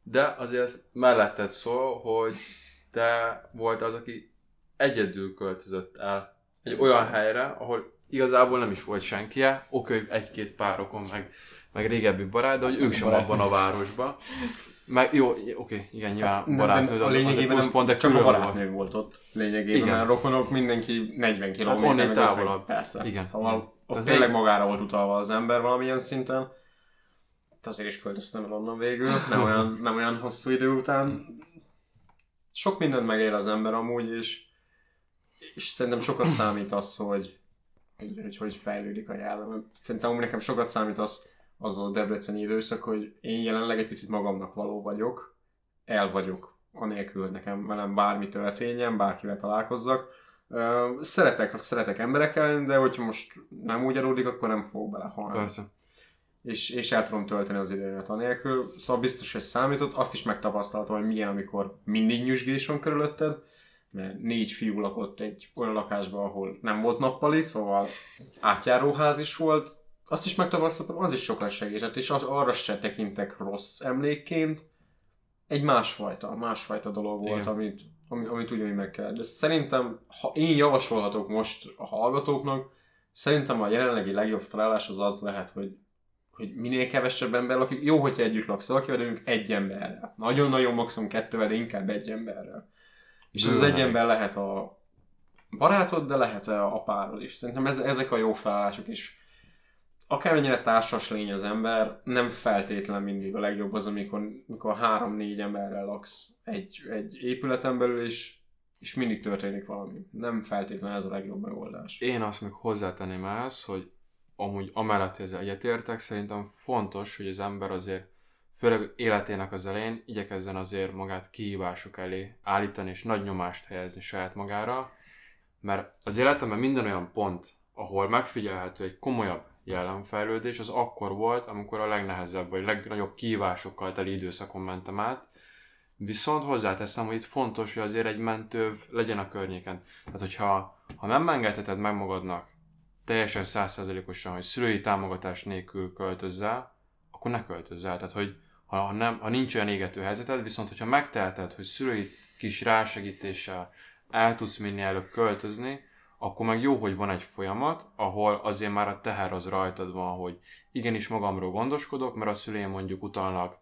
De azért ezt melletted szól, hogy te volt az, aki egyedül költözött el egy Én olyan helyre, ahol igazából nem is volt senkie, oké, egy-két párokon, meg, meg régebbi barát, de hogy ők sem abban a városban. Meg jó, oké, igen, nyilván hát, barátnő, a lényegében az pont, de csak a barátnő volt ott. Lényegében, igen. a rokonok mindenki 40 km. Hát onnél távolabb. Persze. Igen. Szóval ott Tehát tényleg magára volt utalva az ember valamilyen szinten. De azért is költöztem el onnan végül, nem olyan, nem olyan hosszú idő után. Sok mindent megél az ember amúgy, és, és szerintem sokat számít az, hogy hogy, hogy, fejlődik a jellem. Szerintem amúgy nekem sokat számít az, az a debreceni időszak, hogy én jelenleg egy picit magamnak való vagyok, el vagyok, anélkül, hogy nekem velem bármi történjen, bárkivel találkozzak. Szeretek, szeretek emberekkel lenni, de hogyha most nem úgy adódik, akkor nem fogok belehalni. Persze. És, és el tudom tölteni az időmet anélkül. Szóval biztos, hogy számított. Azt is megtapasztaltam, hogy milyen, amikor mindig nyüzsgés van körülötted, mert négy fiú lakott egy olyan lakásban, ahol nem volt nappali, szóval átjáróház is volt. Azt is megtapasztaltam, az is sokat segített, és az, arra se tekintek rossz emlékként. Egy másfajta, másfajta dolog volt, Igen. amit, ami, amit ugyanúgy meg kell. De szerintem, ha én javasolhatok most a hallgatóknak, szerintem a jelenlegi legjobb találás az az lehet, hogy hogy minél kevesebb ember lakik. Jó, hogyha együtt laksz valakivel, de mondjuk egy emberrel. Nagyon-nagyon maximum kettővel, inkább egy emberrel. És az, az egy ember lehet a barátod, de lehet a párod is. Szerintem ez, ezek a jó felállások is. Akármennyire társas lény az ember, nem feltétlen mindig a legjobb az, amikor, amikor három-négy emberrel laksz egy, egy épületen belül, és, és mindig történik valami. Nem feltétlen ez a legjobb megoldás. Én azt még hozzátenném ehhez, hogy amúgy amellett, hogy ezzel egyetértek, szerintem fontos, hogy az ember azért főleg életének az elején igyekezzen azért magát kihívások elé állítani és nagy nyomást helyezni saját magára, mert az életemben minden olyan pont, ahol megfigyelhető egy komolyabb jellemfejlődés, az akkor volt, amikor a legnehezebb vagy legnagyobb kihívásokkal teli időszakon mentem át, Viszont hozzáteszem, hogy itt fontos, hogy azért egy mentőv legyen a környéken. Tehát, hogyha ha nem engedheted meg magadnak teljesen százszerzelékosan, hogy szülői támogatás nélkül költözzel, akkor ne költözzel. Tehát, hogy ha, nem, ha nincs olyan égető helyzeted, viszont hogyha megteheted, hogy szülői kis rásegítéssel el tudsz minél előbb költözni, akkor meg jó, hogy van egy folyamat, ahol azért már a teher az rajtad van, hogy igenis magamról gondoskodok, mert a szüleim mondjuk utalnak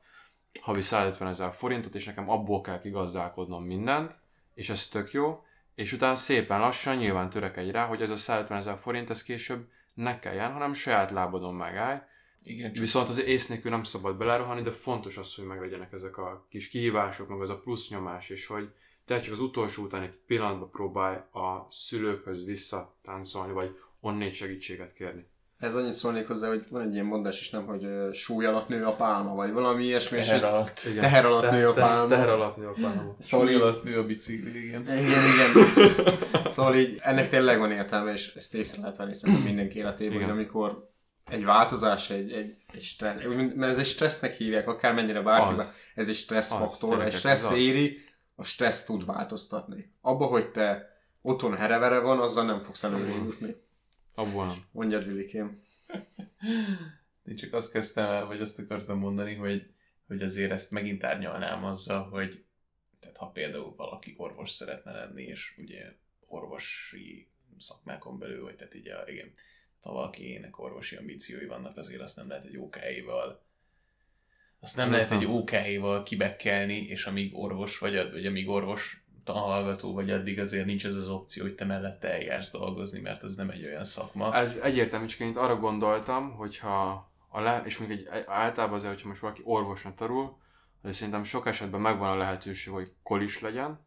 havi 150 ezer forintot, és nekem abból kell kigazdálkodnom mindent, és ez tök jó, és utána szépen lassan nyilván törekedj rá, hogy ez a 150 ezer forint, ez később ne kelljen, hanem saját lábadon megállj. Igen, csak Viszont az ész nélkül nem szabad belerohanni, de fontos az, hogy meglegyenek ezek a kis kihívások, meg az a plusz nyomás, és hogy te csak az utolsó után egy pillanatban próbálj a szülőkhöz visszatáncolni, vagy onnét segítséget kérni. Ez annyit szólnék hozzá, hogy van egy ilyen mondás is, nem, hogy ö, súly alatt nő a pálma, vagy valami ilyesmi. és teher alatt. Igen. Teher alatt nő a pálma. Teher alatt nő a pálma. Szóval Súly alatt nő a bicikli, igen. Igen, igen. Szóval így ennek tényleg van értelme, és ezt észre lehet venni szerintem mindenki életében, Igen. hogy amikor egy változás, egy, egy, egy stressz, mert ez egy stressznek hívják, akármennyire bárki, Az. ez egy stressz Az, faktor, egy ez stressz az. éri, a stressz tud változtatni. Abba, hogy te otthon herevere van, azzal nem fogsz előre jutni. Abból nem. Mondjad, Vilikém. Én csak azt kezdtem el, vagy azt akartam mondani, hogy, hogy azért ezt megint árnyalnám azzal, hogy tehát ha például valaki orvos szeretne lenni, és ugye orvosi szakmákon belül, vagy tehát így a, igen, ha valakinek orvosi ambíciói vannak, azért azt nem lehet egy OK-val azt nem lehet egy. OK-val kibekkelni, és amíg orvos vagy, vagy amíg orvos tanhallgató vagy, addig azért nincs ez az opció, hogy te mellette eljársz dolgozni, mert ez nem egy olyan szakma. Ez egyértelmű, csak én itt arra gondoltam, hogyha a le, és még egy, általában azért, hogyha most valaki orvosnak tanul, hogy szerintem sok esetben megvan a lehetőség, hogy kolis legyen,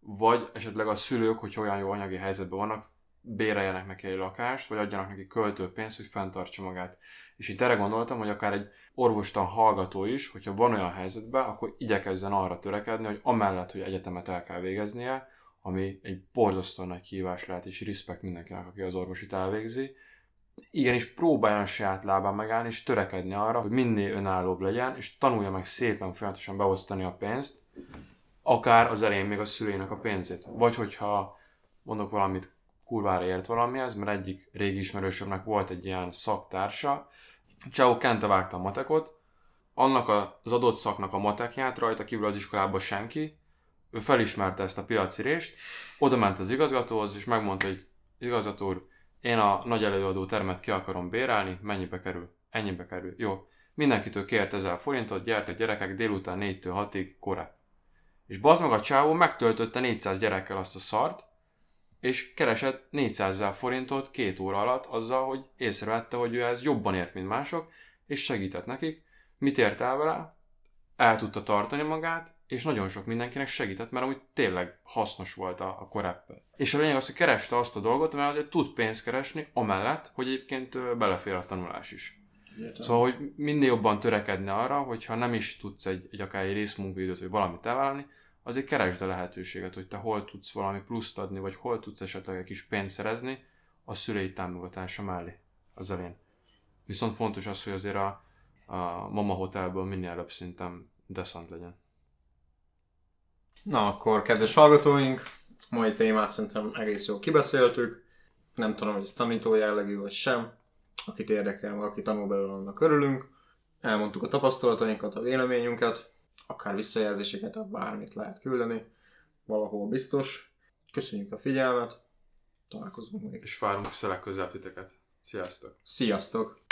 vagy esetleg a szülők, hogy olyan jó anyagi helyzetben vannak, béreljenek neki egy lakást, vagy adjanak neki költőpénzt, hogy fenntartsa magát. És itt erre gondoltam, hogy akár egy orvostan hallgató is, hogyha van olyan helyzetben, akkor igyekezzen arra törekedni, hogy amellett, hogy egyetemet el kell végeznie, ami egy borzasztó nagy kihívás lehet, és respekt mindenkinek, aki az orvosit elvégzi, igenis próbáljon a saját lábán megállni, és törekedni arra, hogy minél önállóbb legyen, és tanulja meg szépen folyamatosan beosztani a pénzt, akár az elején még a szüleinek a pénzét. Vagy hogyha mondok valamit, kurvára ért valamihez, mert egyik régi ismerősömnek volt egy ilyen szaktársa, Csau kente vágta a matekot, annak az adott szaknak a matekját rajta kívül az iskolában senki, ő felismerte ezt a piaci részt, oda ment az igazgatóhoz, és megmondta, hogy igazgató úr, én a nagy előadó termet ki akarom bérelni, mennyibe kerül? Ennyibe kerül. Jó. Mindenkitől kért 1000 forintot, gyertek gyerekek délután 4-től 6-ig korát. És bazd meg a csávó megtöltötte 400 gyerekkel azt a szart, és keresett 400 ezer forintot két óra alatt azzal, hogy észrevette, hogy ő ez jobban ért, mint mások, és segített nekik. Mit ért el vele? El tudta tartani magát, és nagyon sok mindenkinek segített, mert amúgy tényleg hasznos volt a, a koreppel. És a lényeg az, hogy kereste azt a dolgot, mert azért tud pénzt keresni, amellett, hogy egyébként belefér a tanulás is. Értem. Szóval, hogy minél jobban törekedne arra, hogyha nem is tudsz egy, egy akár egy részmunkaidőt, vagy valamit elvállalni, azért keresd a lehetőséget, hogy te hol tudsz valami pluszt adni, vagy hol tudsz esetleg egy kis pénzt szerezni a szülei támogatása mellé az elén. Viszont fontos az, hogy azért a, a mama hotelből minél előbb szinten deszant legyen. Na akkor, kedves hallgatóink, mai témát szerintem egész jól kibeszéltük. Nem tudom, hogy ez tanító jellegű vagy sem. Akit érdekel, aki tanul belőle, annak örülünk. Elmondtuk a tapasztalatainkat, a véleményünket, akár visszajelzéseket, bármit lehet küldeni. Valahol biztos. Köszönjük a figyelmet. Találkozunk még. És várunk szelek közel titeket. Sziasztok! Sziasztok!